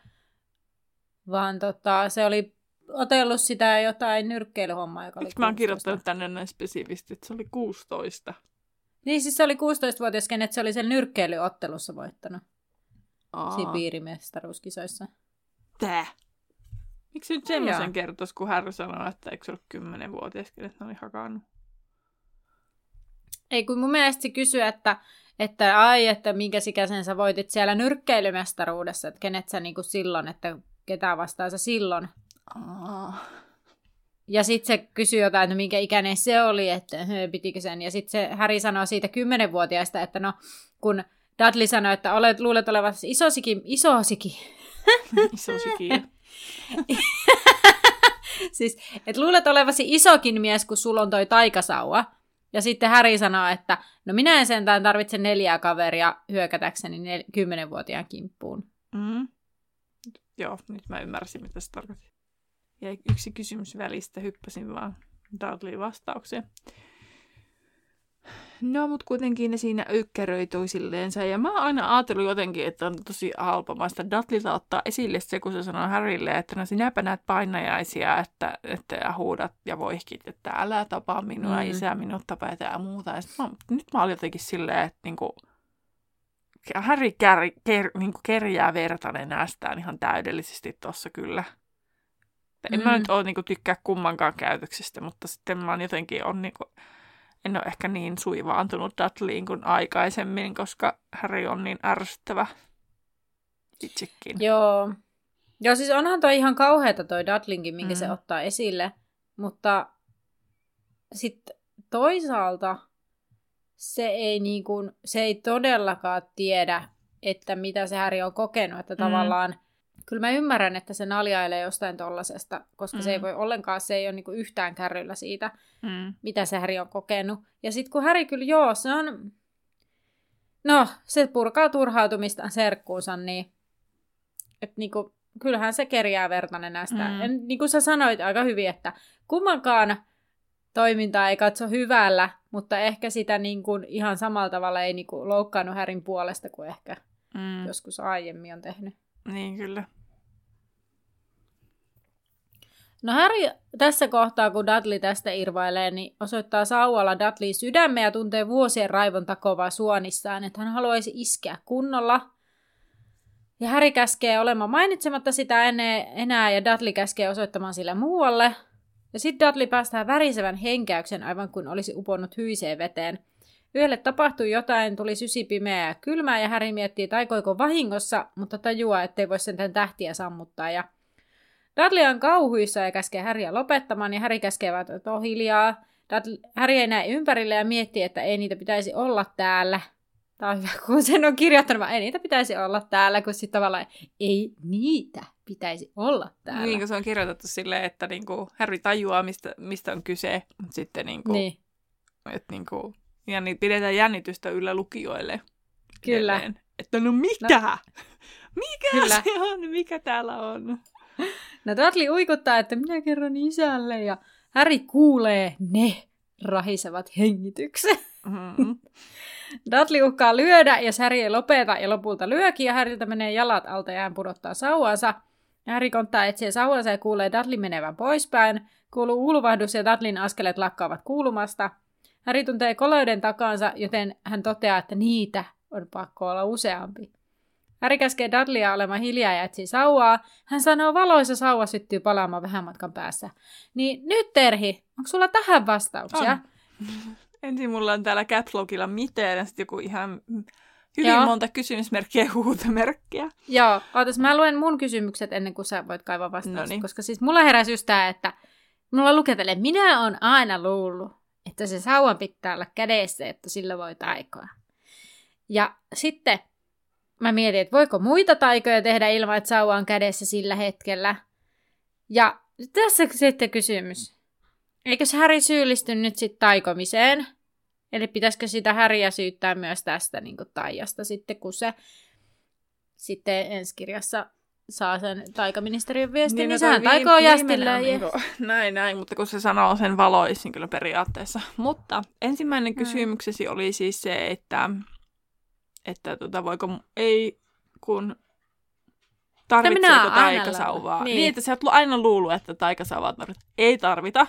Speaker 2: vaan tota, se oli otellut sitä jotain nyrkkeilyhommaa, joka oli
Speaker 1: Miksi mä oon
Speaker 2: 16.
Speaker 1: kirjoittanut tänne näin spesifisti, että se oli 16?
Speaker 2: Niin siis se oli 16-vuotias, kenet se oli sen nyrkkeilyottelussa voittanut.
Speaker 1: Aa,
Speaker 2: Siinä piirimestaruuskisoissa.
Speaker 1: tää. Miksi nyt semmoisen
Speaker 2: jaa.
Speaker 1: kertoisi, kun Harry sanoi, että eikö se ollut 10-vuotias, kenet ne oli hakannut?
Speaker 2: Ei kun mun mielestä se kysyi, että, että ai, että minkä ikäisen sä voitit siellä nyrkkeilymestaruudessa, että kenet sä niinku silloin, että ketä vastaan sä silloin.
Speaker 1: Aa.
Speaker 2: Ja sitten se kysyi jotain, että minkä ikäinen se oli, että pitikö sen. Ja sitten se Häri sanoi siitä kymmenenvuotiaasta, että no kun Dudley sanoi, että olet, luulet olevasi isosikin, isosikin.
Speaker 1: Iso sikiö.
Speaker 2: siis, että luulet olevasi isokin mies, kun sulla on toi taikasauva. Ja sitten Häri sanoi, että no minä en sentään tarvitse neljää kaveria hyökätäkseni nel- kymmenenvuotiaan kimppuun.
Speaker 1: Mm. Joo, nyt mä ymmärsin, mitä se tarkoitti. Ja yksi kysymys välistä, hyppäsin vaan Dudley vastaukseen. No, mutta kuitenkin ne siinä ykkeröi toisillensa. Ja mä oon aina ajatellut jotenkin, että on tosi halpamaista Dudleylta ottaa esille se, kun se sanoo Harrylle, että no sinäpä näet painajaisia, että, että huudat ja voihkit, että älä tapaa minua,
Speaker 2: Mm.
Speaker 1: isä minut tapaa ja muuta. Ja mä, nyt mä olin jotenkin silleen, että niinku, Harry kär, ker, niin kerjää verta nenästään ihan täydellisesti tuossa kyllä. En
Speaker 2: Mm.
Speaker 1: mä nyt ole niin tykkää kummankaan käytöksestä, mutta sitten mä oon jotenkin on niin kuin, en ole ehkä niin suivaantunut Dudleyin kuin aikaisemmin, koska Harry on niin ärsyttävä itsekin.
Speaker 2: Joo. Joo, siis onhan toi ihan kauheata toi Dudlinkin, minkä mm. se ottaa esille. Mutta sitten toisaalta se ei, niin kuin, se ei todellakaan tiedä, että mitä se Häri on kokenut. Että mm. Tavallaan, kyllä mä ymmärrän, että se naljailee jostain tollasesta, koska mm. se ei
Speaker 1: Mm.
Speaker 2: voi ollenkaan, se ei ole niin kuin yhtään kärryllä siitä,
Speaker 1: Mm.
Speaker 2: mitä se Häri on kokenut. Ja sitten kun Häri kyllä, joo, se on... No, se purkaa turhautumistaan serkkuunsa, niin... Että niinku, kyllähän se kerjää verta nenästä. Mm. En, niin kuin sä sanoit aika hyvin, että kummankaan toimintaa ei katso hyvällä, mutta ehkä sitä niin kuin ihan samalla tavalla ei niin kuin loukkaannut Härin puolesta kuin ehkä
Speaker 1: Mm.
Speaker 2: joskus aiemmin on tehnyt.
Speaker 1: Niin kyllä.
Speaker 2: No Harry tässä kohtaa, kun Dudley tästä irvailee, niin osoittaa sauvalla Dudley sydämeä ja tuntee vuosien raivon takovaa suonissaan, että hän haluaisi iskeä kunnolla. Ja Harry käskee olemaan mainitsematta sitä enää ja Dudley käskee osoittamaan sille muualle. Ja sitten Dudley päästää värisevän henkäyksen aivan kuin olisi uponnut hyiseen veteen. Yölle tapahtui jotain, tuli sysi pimeää ja kylmää ja Harry miettii taikoiko vahingossa, mutta tajuaa, ettei voi sentään tähtiä sammuttaa ja Dudley on kauhuissa ja käskee Häriä lopettamaan, ja Häri käskee vaan, että on hiljaa. Dudley, Häri ei näe ympärille ja miettii, että ei niitä pitäisi olla täällä. Tämä on hyvä, kun sen on kirjoittanut, ei niitä pitäisi olla täällä, kun sitten tavallaan ei niitä pitäisi olla täällä.
Speaker 1: Niin kuin se on kirjoitettu silleen, että niin kuin Harry tajuaa, mistä, mistä on kyse, mutta sitten niin kuin,
Speaker 2: niin.
Speaker 1: että niin kuin, ja niin pidetään jännitystä yllä lukijoille.
Speaker 2: Kyllä.
Speaker 1: edelleen. Että no mikä? No. Mikä
Speaker 2: Kyllä.
Speaker 1: se on? Mikä täällä on?
Speaker 2: No Dudley uikuttaa, että minä kerron isälle, ja Häri kuulee ne rahisevat hengitykset.
Speaker 1: Mm.
Speaker 2: Dudley uhkaa lyödä, jos Harry ei lopeta ja lopulta lyökin ja Harryltä menee jalat alta ja hän pudottaa sauvansa. Harry konttaa etsiä sauvansa ja kuulee Dudley menevän poispäin. Kuuluu ulvahdus ja Dudleyn askeleet lakkaavat kuulumasta. Harry tuntee koleuden takansa, joten hän toteaa, että niitä on pakko olla useampi. Harry käskee Dudleya olemaan hiljaa ja etsii sauvaa. Hän sanoo valoissa sauva syttyy palaamaan vähän matkan päässä. Niin nyt Terhi, onko sulla tähän vastauksia?
Speaker 1: On. Ensin mulla on täällä caps miten ja sitten joku ihan hyvin
Speaker 2: Joo.
Speaker 1: monta kysymysmerkkiä ja huutomerkkiä.
Speaker 2: Joo, ootas, mä luen mun kysymykset ennen kuin sä voit kaivaa vastaukset. Koska siis mulla heräsi just tää, että mulla luketelle, minä on aina luullut, että se sauvan pitää olla kädessä, että sillä voi taikoa. Ja sitten mä mietin, että voiko muita taikoja tehdä ilman, että sauva on kädessä sillä hetkellä. Ja tässä sitten kysymys. Eikös Häri syyllisty nyt sitten taikomiseen? Eli pitäisikö sitä Häriä syyttää myös tästä niin taijasta sitten, kun se sitten ensi kirjassa saa sen taikaministeriön viestin, niin, niin
Speaker 1: no
Speaker 2: sehän taikoo Ja...
Speaker 1: on niinku- Näin, näin, mutta kun se sanoo sen valoisin kyllä periaatteessa. Mutta ensimmäinen kysymyksesi oli siis se, että, että tota, voiko, ei kun tarvitseeko taikasauvaa. Niin.
Speaker 2: Niin.
Speaker 1: niin, että sä oot aina luullut, että taikasauvaa tarvit. Ei tarvita.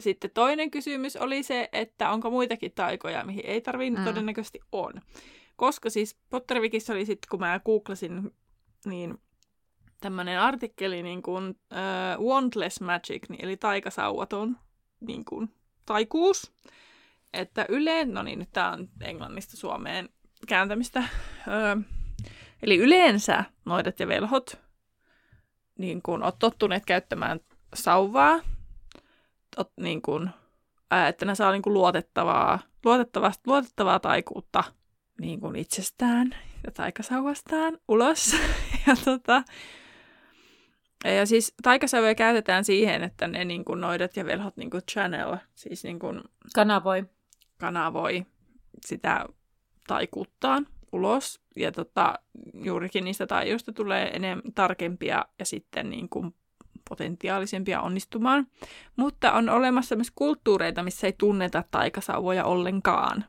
Speaker 1: Sitten toinen kysymys oli se, että onko muitakin taikoja, mihin ei tarvii, mm. Todennäköisesti on. Koska siis Pottervikissä oli sitten, kun mä googlasin, niin tämmöinen artikkeli niin kuin uh, Wantless Magic, niin, eli taikasauvaton niin kuin, taikuus. Että yleen, no niin, nyt tää on englannista suomeen kääntämistä. Eli yleensä noidat ja velhot, niin kun oot tottuneet käyttämään sauvaa, niin ää, että ne saa niin kun luotettavaa, luotettavaa, luotettavaa taikuutta niin kuin itsestään ja taikasauvastaan ulos. ja, tota, ja siis taikasauvoja käytetään siihen, että ne niin kuin noidat ja velhot niin kuin channel, siis niin kuin
Speaker 2: Kanavoi.
Speaker 1: kanavoi sitä taikuuttaan ulos. Ja tota, juurikin niistä taijuista tulee enemmän tarkempia ja sitten niin kuin potentiaalisempia onnistumaan. Mutta on olemassa myös kulttuureita, missä ei tunneta taikasauvoja ollenkaan.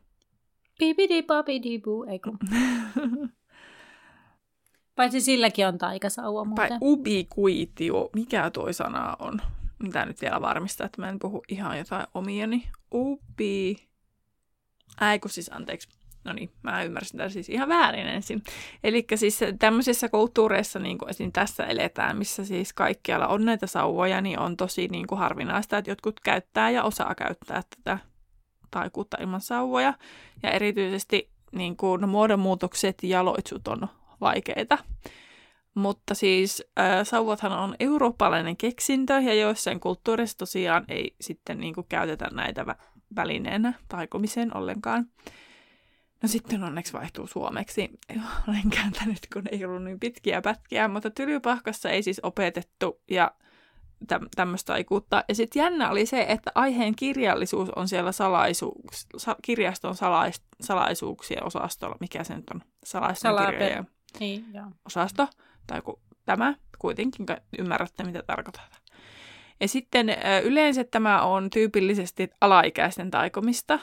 Speaker 2: Bibidi babidi buu, ei kun. Paitsi silläkin on taikasauva
Speaker 1: Tai
Speaker 2: muuten.
Speaker 1: ubiquitio, mikä toi sana on? Mitä nyt vielä varmistaa, että mä en puhu ihan jotain omiani. Ubi... Ai kun siis, anteeksi. No niin, mä ymmärsin tämän siis ihan väärin ensin. Eli siis tämmöisissä kulttuureissa, niin kuin esim. tässä eletään, missä siis kaikkialla on näitä sauvoja, niin on tosi niin kuin harvinaista, että jotkut käyttää ja osaa käyttää tätä taikuutta ilman sauvoja. Ja erityisesti niin kuin, no, muodonmuutokset ja loitsut on vaikeita. Mutta siis äh, sauvathan on eurooppalainen keksintö ja joissain kulttuureissa tosiaan ei sitten niin kuin, käytetä näitä vä- välineenä taikomiseen ollenkaan. No sitten onneksi vaihtuu suomeksi. Olen kääntänyt, kun ei ollut niin pitkiä pätkiä, mutta Tylypahkassa ei siis opetettu ja täm- tämmöistä taikuutta. Ja sitten jännä oli se, että aiheen kirjallisuus on siellä salaisuuks, sa- kirjaston salais, salaisuuksien osastolla. Mikä se nyt on? Salaisten
Speaker 2: Salape-
Speaker 1: kirjojen
Speaker 2: Niin, joo.
Speaker 1: osasto, tai ku, tämä, kuitenkin ymmärrätte, mitä tarkoittaa. Ja sitten yleensä tämä on tyypillisesti alaikäisten taikomista,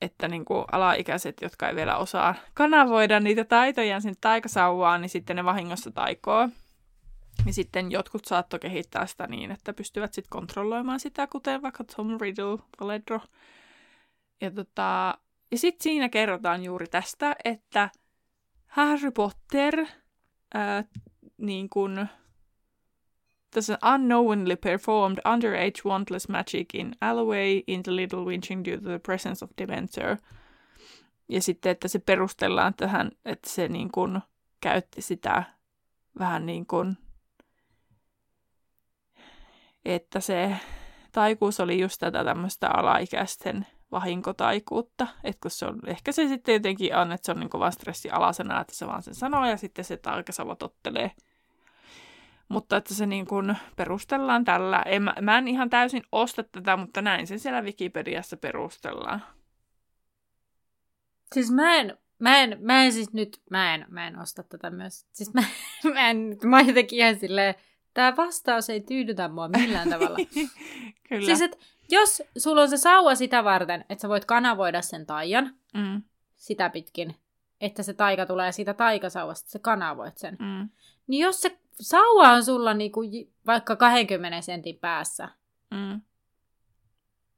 Speaker 1: että niin kuin alaikäiset, jotka ei vielä osaa kanavoida niitä taitojaan sinne taikasauvaan, niin sitten ne vahingossa taikoo. Ja sitten jotkut saattoi kehittää sitä niin, että pystyvät sitten kontrolloimaan sitä, kuten vaikka Tom Riddle, Valedro. Ja, tota, ja sitten siinä kerrotaan juuri tästä, että Harry Potter, ää, niin kuin, tässä unknowingly performed underage wantless magic in Alloway in the Little Winching due to the presence of Dementor. Ja sitten, että se perustellaan tähän, että se niin kuin käytti sitä vähän niin kuin, että se taikuus oli just tätä tämmöistä alaikäisten vahinkotaikuutta. Että kun se on, ehkä se sitten jotenkin on, että se on niin vaan stressialasena, että se vaan sen sanoo ja sitten se taikasava tottelee. Mutta että se niin kuin perustellaan tällä. En, mä, mä en ihan täysin osta tätä, mutta näin sen siellä Wikipediassa perustellaan.
Speaker 2: Siis mä en, mä en, mä en siis nyt, mä en, mä en osta tätä myös. Siis mä, mä en, mä jotenkin ihan silleen, tää vastaus ei tyydytä mua millään tavalla.
Speaker 1: Kyllä.
Speaker 2: siis et, jos sulla on se sauva sitä varten, että sä voit kanavoida sen taian
Speaker 1: mm,
Speaker 2: sitä pitkin, että se taika tulee siitä taikasauvasta, että sä kanavoit sen.
Speaker 1: mm,
Speaker 2: Niin jos se sauva on sulla niinku vaikka 20 sentin päässä,
Speaker 1: mm.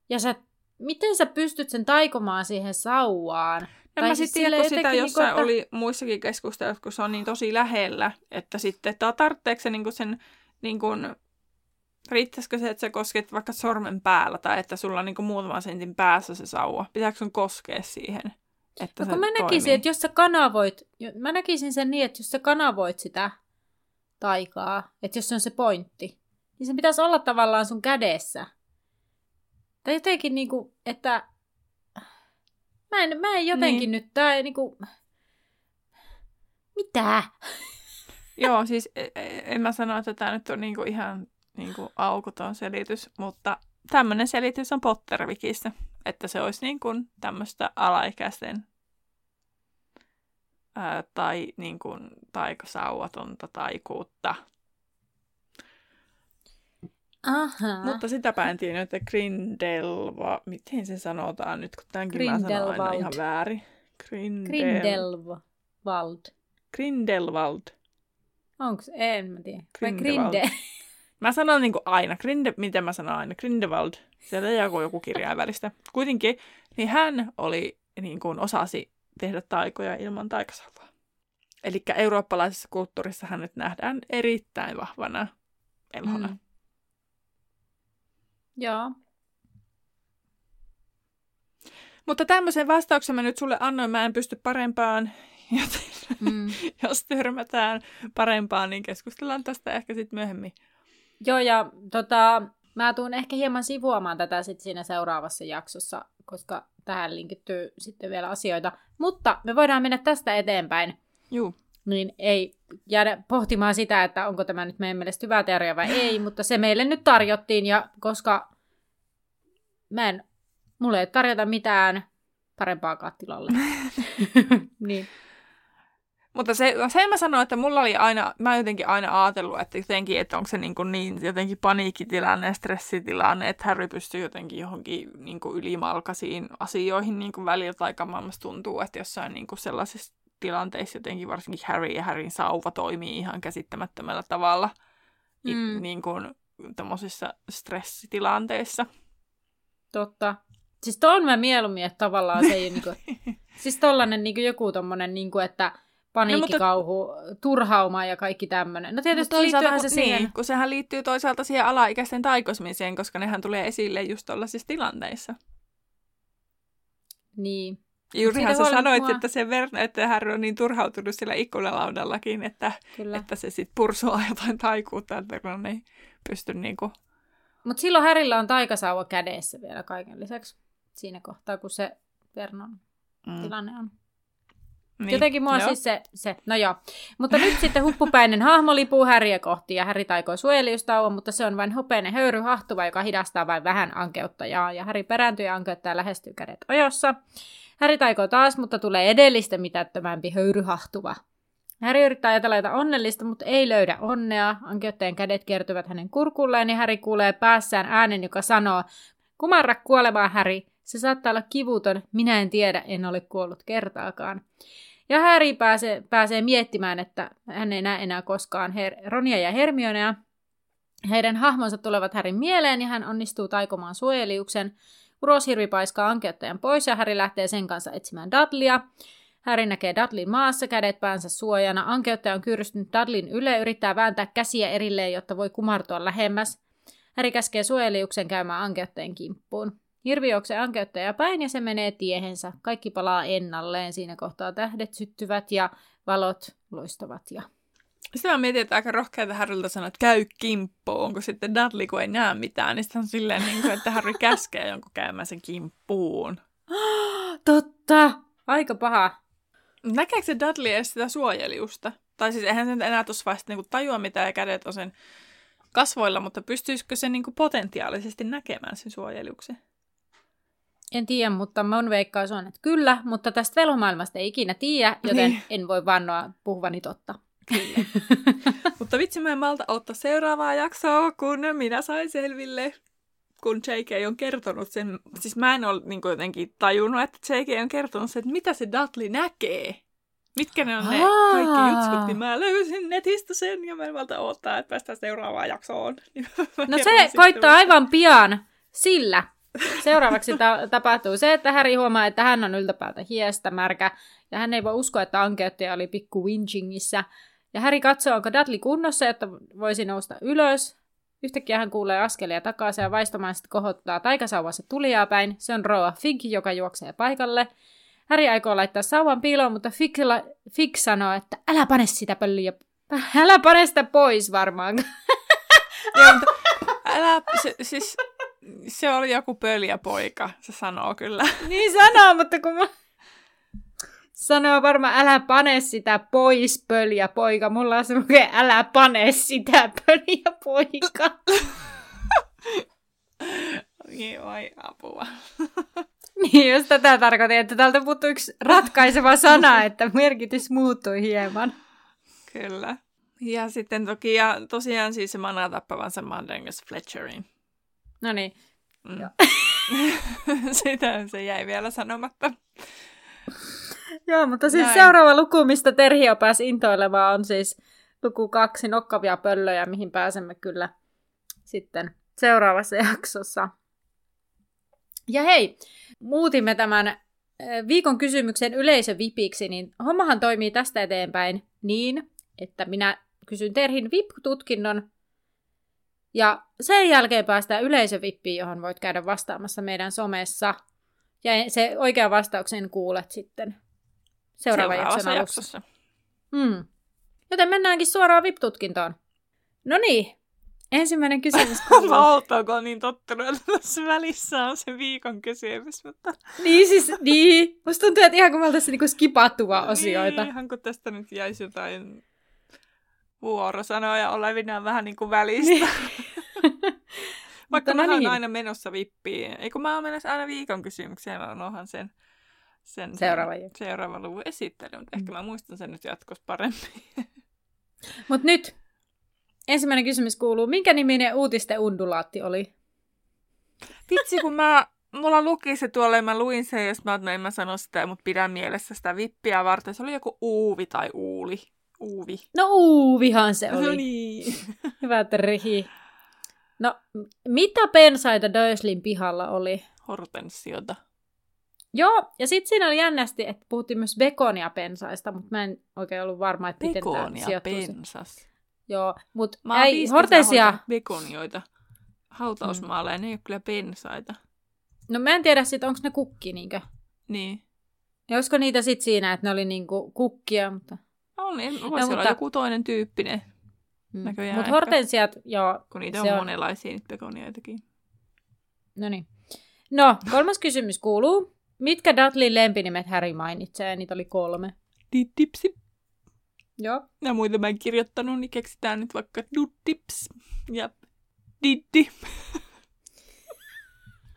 Speaker 2: ja sä, miten sä pystyt sen taikomaan siihen sauvaan?
Speaker 1: En
Speaker 2: Tai
Speaker 1: mä
Speaker 2: siis
Speaker 1: sitten tiedä,
Speaker 2: silleen
Speaker 1: kun sitä jossain
Speaker 2: niinku, että-
Speaker 1: oli muissakin keskusteluissa, kun se on niin tosi lähellä, että sitten, että tarvitseeko se niin sen niin kuin, Riittäisikö se, että sä kosket vaikka sormen päällä tai että sulla on niinku muutaman sentin päässä se sauva? Pitääkö sun koskea siihen? Että
Speaker 2: No
Speaker 1: se
Speaker 2: kun mä näkisin,
Speaker 1: toimii?
Speaker 2: että jos sä kanavoit, mä näkisin sen niin, että jos sä kanavoit sitä taikaa, että jos se on se pointti, niin se pitäisi olla tavallaan sun kädessä. Tai jotenkin niinku, että mä en, mä en jotenkin
Speaker 1: Niin.
Speaker 2: nyt, tai niinku, mitä?
Speaker 1: Joo, siis e- e- en mä sano, että tämä nyt on niinku ihan niinku aukoton selitys, mutta tämmöinen selitys on Pottervikissä, että se olisi niinku tämmöistä alaikäisten ää, tai niinku taikasauvatonta taikuutta.
Speaker 2: Aha.
Speaker 1: Mutta sitäpä en tiedä, että Grindelva, miten se sanotaan nyt, kun tämänkin mä sanon aina ihan väärin. Grindel...
Speaker 2: Grindelwald.
Speaker 1: Grindelwald.
Speaker 2: Onko En mä tiedä. Vai
Speaker 1: Grindelwald.
Speaker 2: Grinde.
Speaker 1: Mä sanon niin aina, Grinde, miten mä sanon aina, Grindelwald, sieltä ei joku, joku kirjain välistä. Kuitenkin, niin hän oli, niin kuin osasi tehdä taikoja ilman taikasauvaa. Eli eurooppalaisessa kulttuurissa hän nyt nähdään erittäin vahvana velhona. Mm.
Speaker 2: Joo.
Speaker 1: Mutta tämmöisen vastauksen mä nyt sulle annoin, mä en pysty parempaan, joten
Speaker 2: Mm.
Speaker 1: jos törmätään parempaan, niin keskustellaan tästä ehkä sitten myöhemmin.
Speaker 2: Joo, ja tota, mä tuun ehkä hieman sivuamaan tätä sit siinä seuraavassa jaksossa, koska tähän linkittyy sitten vielä asioita. Mutta me voidaan mennä tästä eteenpäin,
Speaker 1: Juu.
Speaker 2: niin ei jäädä pohtimaan sitä, että onko tämä nyt meidän mielestä hyvä teoria vai ei, mutta se meille nyt tarjottiin, ja koska mä en, mulle ei tarjota mitään parempaa kattilalle. niin.
Speaker 1: Mutta se, sen mä sanoin, että mulla oli aina, mä jotenkin aina ajatellut, että jotenkin, että onko se niin, kuin niin jotenkin paniikkitilanne ja stressitilanne, että Harry pystyy jotenkin johonkin niin kuin ylimalkaisiin asioihin niin kuin välillä tai maailmassa tuntuu, että jossain niin kuin sellaisissa tilanteissa jotenkin varsinkin Harry ja Harryn sauva toimii ihan käsittämättömällä tavalla mm.
Speaker 2: Mm.
Speaker 1: niin kuin tommosissa stressitilanteissa.
Speaker 2: Totta. Siis tuon mä mieluummin, että tavallaan se ei ole niinku, siis tollanen niinku joku tommonen, niinku, että paniikkikauhu, no, turhauma ja kaikki tämmönen. No tietysti
Speaker 1: Mutta toisaalta,
Speaker 2: liittyyhän
Speaker 1: kun,
Speaker 2: se siihen.
Speaker 1: niin, kun sehän liittyy toisaalta siihen alaikäisten taikosmiseen, koska nehän tulee esille just tollaisissa tilanteissa.
Speaker 2: Niin.
Speaker 1: Juurihan sä sanoit,
Speaker 2: huolimatta-
Speaker 1: että se Vern, että Harry on niin turhautunut sillä ikkunalaudallakin, että,
Speaker 2: Kyllä.
Speaker 1: että se sitten pursuaa jotain taikuutta, että kun ei pysty niinku...
Speaker 2: Mutta silloin Härillä on taikasauva kädessä vielä kaiken lisäksi siinä kohtaa, kun se Vernon
Speaker 1: Mm,
Speaker 2: tilanne on.
Speaker 1: Niin.
Speaker 2: Jotenkin mua
Speaker 1: Joo.
Speaker 2: siis se, se, no joo. Mutta nyt sitten huppupäinen hahmo lipuu Häriä kohti ja Häri taikoo suojelijustauon, mutta se on vain hopeinen höyry hahtuva, joka hidastaa vain vähän ankeuttajaa. Ja Häri perääntyy ja ankeuttaja lähestyy kädet ojossa. Häri taikoo taas, mutta tulee edellistä mitättömämpi höyry hahtuva. Häri yrittää ajatella jotain onnellista, mutta ei löydä onnea. Ankeuttajan kädet kiertyvät hänen kurkulleen ja Häri kuulee päässään äänen, joka sanoo, kumarra kuolevaa Häri, se saattaa olla kivuton, minä en tiedä, en ole kuollut kertaakaan. Ja Harry pääsee, pääsee miettimään, että hän ei näe enää koskaan Her- Ronia ja Hermionea. Heidän hahmonsa tulevat Härin mieleen ja hän onnistuu taikomaan suojeliuksen. Uroshirvi paiskaa ankeuttajan pois ja Häri lähtee sen kanssa etsimään Dudleya. Häri näkee Dudleyn maassa, kädet päänsä suojana. Ankeuttaja on kyyrystynyt Dudleyn yle yrittää vääntää käsiä erilleen, jotta voi kumartua lähemmäs. Häri käskee suojeliuksen käymään ankeuttajan kimppuun. Hirvi juoksee ankeuttajaa päin ja se menee tiehensä. Kaikki palaa ennalleen. Siinä kohtaa tähdet syttyvät ja valot loistavat. Ja...
Speaker 1: Sitten mä mietin, että aika rohkeata Harrylta sanoa, että käy kimppuun, kun sitten Dudley, kun ei näe mitään, niin sitten on silleen, niin kuin, että Harry käskee jonkun käymään sen kimppuun.
Speaker 2: Totta! Aika paha.
Speaker 1: Näkeekö se Dudley edes sitä suojeliusta? Tai siis eihän se enää tuossa vaiheessa niinku tajua mitään ja kädet on sen kasvoilla, mutta pystyisikö se niinku potentiaalisesti näkemään sen suojeliuksen?
Speaker 2: En tiedä, mutta mun veikkaus on, että kyllä, mutta tästä velhomaailmasta ei ikinä tiedä, joten
Speaker 1: Niin.
Speaker 2: en voi vannoa puhuvani totta.
Speaker 1: Mutta vitsi, mä en malta ottaa seuraavaa jaksoa, kun minä sain selville, kun J.K. on kertonut sen. Siis mä en ole niin jotenkin tajunnut, että J.K. on kertonut sen, että mitä se Dudley näkee. Mitkä ne on ne
Speaker 2: Aa.
Speaker 1: kaikki jutskut, niin mä löysin netistä sen ja mä en malta odottaa, että päästään seuraavaan jaksoon. Niin
Speaker 2: No se koittaa aivan pian, sillä seuraavaksi ta- tapahtuu se, että Häri huomaa, että hän on yltäpäältä hiestä märkä, ja hän ei voi uskoa, että ankeuttaja oli pikku Winchingissä. Ja Häri katsoo, onko Dudley kunnossa, jotta voisi nousta ylös. Yhtäkkiä hän kuulee askelia takaisin ja vaistomaisesti kohottaa taikasauvassa tulijaa päin. Se on Roa Fig, joka juoksee paikalle. Harry aikoo laittaa sauvan piiloon, mutta Fig, la- Fig sanoo, että älä pane sitä pölliä. Älä pane sitä pois varmaan.
Speaker 1: Älä, se, siis, se oli joku pöljäpoika, se sanoo kyllä.
Speaker 2: niin sanoo, mutta kun mä... Sanoo varmaan, älä pane sitä pois, pöljä poika. Mulla on se lukee, älä pane sitä, pöljä poika.
Speaker 1: Niin, vai apua.
Speaker 2: niin, jos tätä tarkoitin, että täältä puuttuu yksi ratkaiseva sana, että merkitys muuttui hieman.
Speaker 1: Kyllä. Ja sitten toki, ja tosiaan siis se manaa tappavansa Mandangus Fletcherin.
Speaker 2: No niin.
Speaker 1: Mm. Sitä se jäi vielä sanomatta.
Speaker 2: Joo, mutta siis
Speaker 1: Näin.
Speaker 2: seuraava luku, mistä Terhio pääsi intoilemaan, on siis luku kaksi nokkavia pöllöjä, mihin pääsemme kyllä sitten seuraavassa jaksossa. Ja hei, muutimme tämän äh, viikon kysymyksen yleisövipiksi, niin hommahan toimii tästä eteenpäin niin, että minä kysyn Terhin VIP-tutkinnon, ja sen jälkeen päästään yleisövippiin, johon voit käydä vastaamassa meidän somessa. Ja se oikea vastauksen kuulet sitten seuraavan jakson
Speaker 1: jaksossa.
Speaker 2: Mm. Joten mennäänkin suoraan VIP-tutkintoon. No niin, ensimmäinen kysymys kuuluu.
Speaker 1: Mä kun niin tottunut, että tässä välissä on se viikon kysymys, mutta...
Speaker 2: niin siis, niin. Musta tuntuu, että ihan kun me oltaisiin niinku skipattu vaan osioita.
Speaker 1: Niin, ihan kun tästä nyt jäisi jotain vuorosanoja olevinaan vähän niin kuin välistä. Vaikka
Speaker 2: no
Speaker 1: mä
Speaker 2: niin.
Speaker 1: aina menossa vippiin. Ei kun mä oon menossa aina viikon kysymykseen, mä onhan sen, sen
Speaker 2: Seuraava jakso.
Speaker 1: seuraava luvun esittely, mutta ehkä mä muistan sen nyt jatkossa paremmin.
Speaker 2: Mutta nyt, ensimmäinen kysymys kuuluu, minkä niminen uutisten undulaatti oli?
Speaker 1: Vitsi, kun mä, mulla luki se tuolla ja mä luin sen, ja mä, no en mä sano sitä, mutta pidän mielessä sitä vippiä varten. Se oli joku Uuvi tai Uuli. Uuvi.
Speaker 2: No uuvihan se oli.
Speaker 1: No niin.
Speaker 2: Hyvä trihi. No, mitä pensaita Durslin pihalla oli?
Speaker 1: Hortensiota.
Speaker 2: Joo, ja sitten siinä oli jännästi, että puhuttiin myös bekonia pensaista, mutta mä en oikein ollut varma, että miten tämä
Speaker 1: Pekonia,
Speaker 2: sijoittuisi.
Speaker 1: pensas.
Speaker 2: Joo, mutta ei, hortensia,
Speaker 1: bekonioita hautausmaalla, ja ne ei ole kyllä pensaita.
Speaker 2: no mä en tiedä sit, onko ne kukki niinkö.
Speaker 1: Niin.
Speaker 2: Ja olisiko niitä sitten siinä, että ne oli niinku kukkia, mutta...
Speaker 1: On, niin, voisi
Speaker 2: No,
Speaker 1: olla
Speaker 2: mutta-
Speaker 1: joku toinen tyyppinen,
Speaker 2: Mm.
Speaker 1: Näköjään
Speaker 2: Mutta hortensiat, joo,
Speaker 1: kun niitä
Speaker 2: Se
Speaker 1: on,
Speaker 2: on-
Speaker 1: monenlaisia niitä bekonioitakin.
Speaker 2: no niin. No, kolmas kysymys kuuluu. Mitkä Dudleyn lempinimet Harry mainitsee? Niitä oli kolme.
Speaker 1: Diddipsi.
Speaker 2: Joo.
Speaker 1: Ja muita mä en kirjoittanut, niin keksitään nyt vaikka Duddips ja Diddi.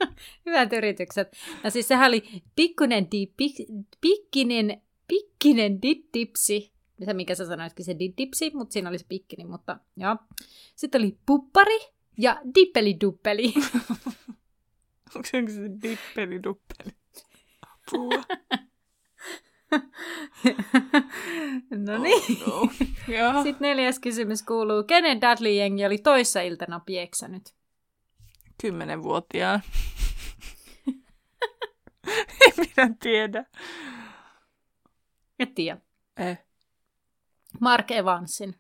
Speaker 2: Hyvät yritykset. No siis sehän oli pikkunen, di, pik, pikkinen, pikkinen diddipsi. Se, mikä sä sanoitkin, se diddipsi, mutta siinä oli se pikkini, mutta joo. Sitten oli puppari ja dippeli-duppeli.
Speaker 1: Onko se, onko se dippeli duppeli? Apua.
Speaker 2: no niin.
Speaker 1: Oh, no.
Speaker 2: Sitten neljäs kysymys kuuluu, kenen Dudley-jengi oli toissa iltana pieksänyt?
Speaker 1: Kymmenenvuotiaan. en minä tiedä.
Speaker 2: Et tiedä.
Speaker 1: Eh.
Speaker 2: Mark Evansin.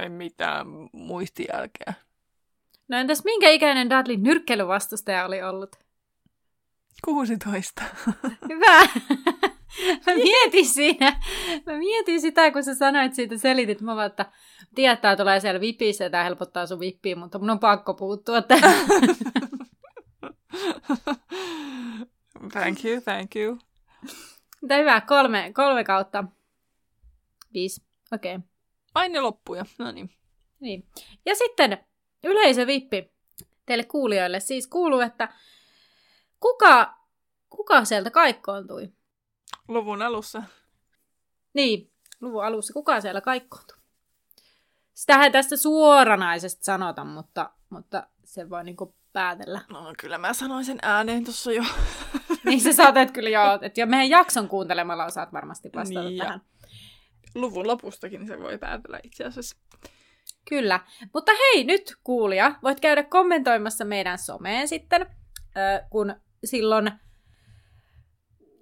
Speaker 1: Ei mitään muistijälkeä.
Speaker 2: No entäs minkä ikäinen Dudleyn nyrkkeilyvastustaja oli ollut?
Speaker 1: 16.
Speaker 2: Hyvä! Mä mietin siinä, mä mietin sitä, kun sä sanoit siitä, selitit, mä vaan, että tietää tulee siellä vipissä ja tää helpottaa sun vippiä, mutta mun on pakko puuttua tähän.
Speaker 1: thank you, thank you.
Speaker 2: Mutta hyvä, kolme, kolme kautta. Viisi, okei. Okay.
Speaker 1: Aine loppuja. No niin.
Speaker 2: Niin. Ja sitten yleisövippi teille kuulijoille siis kuuluu, että kuka, kuka sieltä kaikkoontui?
Speaker 1: Luvun alussa.
Speaker 2: Niin, luvun alussa, kuka siellä kaikkoontui? Sitähän tästä suoranaisesti sanota, mutta, mutta se voi niinku päätellä.
Speaker 1: No kyllä mä sanoin sen ääneen tuossa jo.
Speaker 2: Niin sä saatat kyllä joo, että jo meidän jakson kuuntelemalla osaat varmasti vastata
Speaker 1: Niin, ja-
Speaker 2: tähän.
Speaker 1: Luvun lopustakin se voi päätellä itse asiassa.
Speaker 2: Kyllä. Mutta hei, nyt kuulija, voit käydä kommentoimassa meidän someen sitten, kun silloin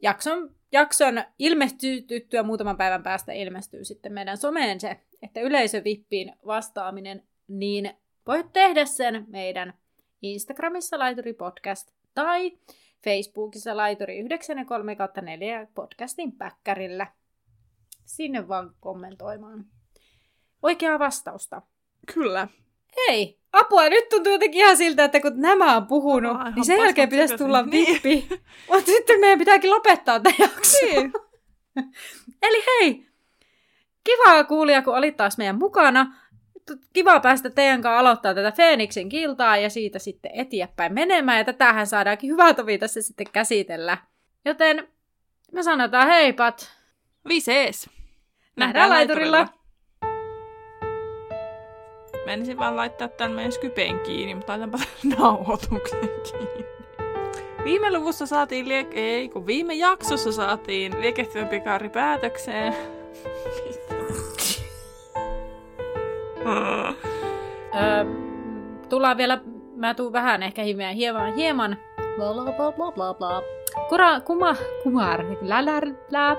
Speaker 2: jakson, jakson ilmestyttyä muutaman päivän päästä ilmestyy sitten meidän someen se, että yleisövippiin vastaaminen, niin voit tehdä sen meidän Instagramissa Laituri Podcast tai Facebookissa Laituri 93 4 podcastin päkkärillä. Sinne vaan kommentoimaan. Oikeaa vastausta.
Speaker 1: Kyllä.
Speaker 2: Hei, apua, nyt tuntuu jotenkin ihan siltä, että kun nämä on puhunut,
Speaker 1: Aivan
Speaker 2: niin sen jälkeen pitäisi tulla
Speaker 1: Niin.
Speaker 2: vippi. Mutta sitten meidän pitääkin lopettaa tämä jakso.
Speaker 1: Niin.
Speaker 2: Eli hei, kiva kuulija, kun olit taas meidän mukana. Kiva päästä teidän kanssa aloittaa tätä Feeniksin kiltaa ja siitä sitten eteenpäin menemään. Ja tätähän saadaankin hyvä tovi tässä sitten käsitellä. Joten me sanotaan heipat.
Speaker 1: Visees.
Speaker 2: Nähdään laiturilla.
Speaker 1: Menisin vaan laittaa tämän meidän Skypeen kiinni, mutta laitanpa nauhoituksen kiinni. Viime luvussa saatiin, liek- ei kun viime jaksossa saatiin liekehtivän pikaari päätökseen.
Speaker 2: Öö, tullaan vielä, mä tuun vähän ehkä hieman, hieman, hieman bla bla bla bla bla bla. Kura, kuma, kumar, lä, lä, lä,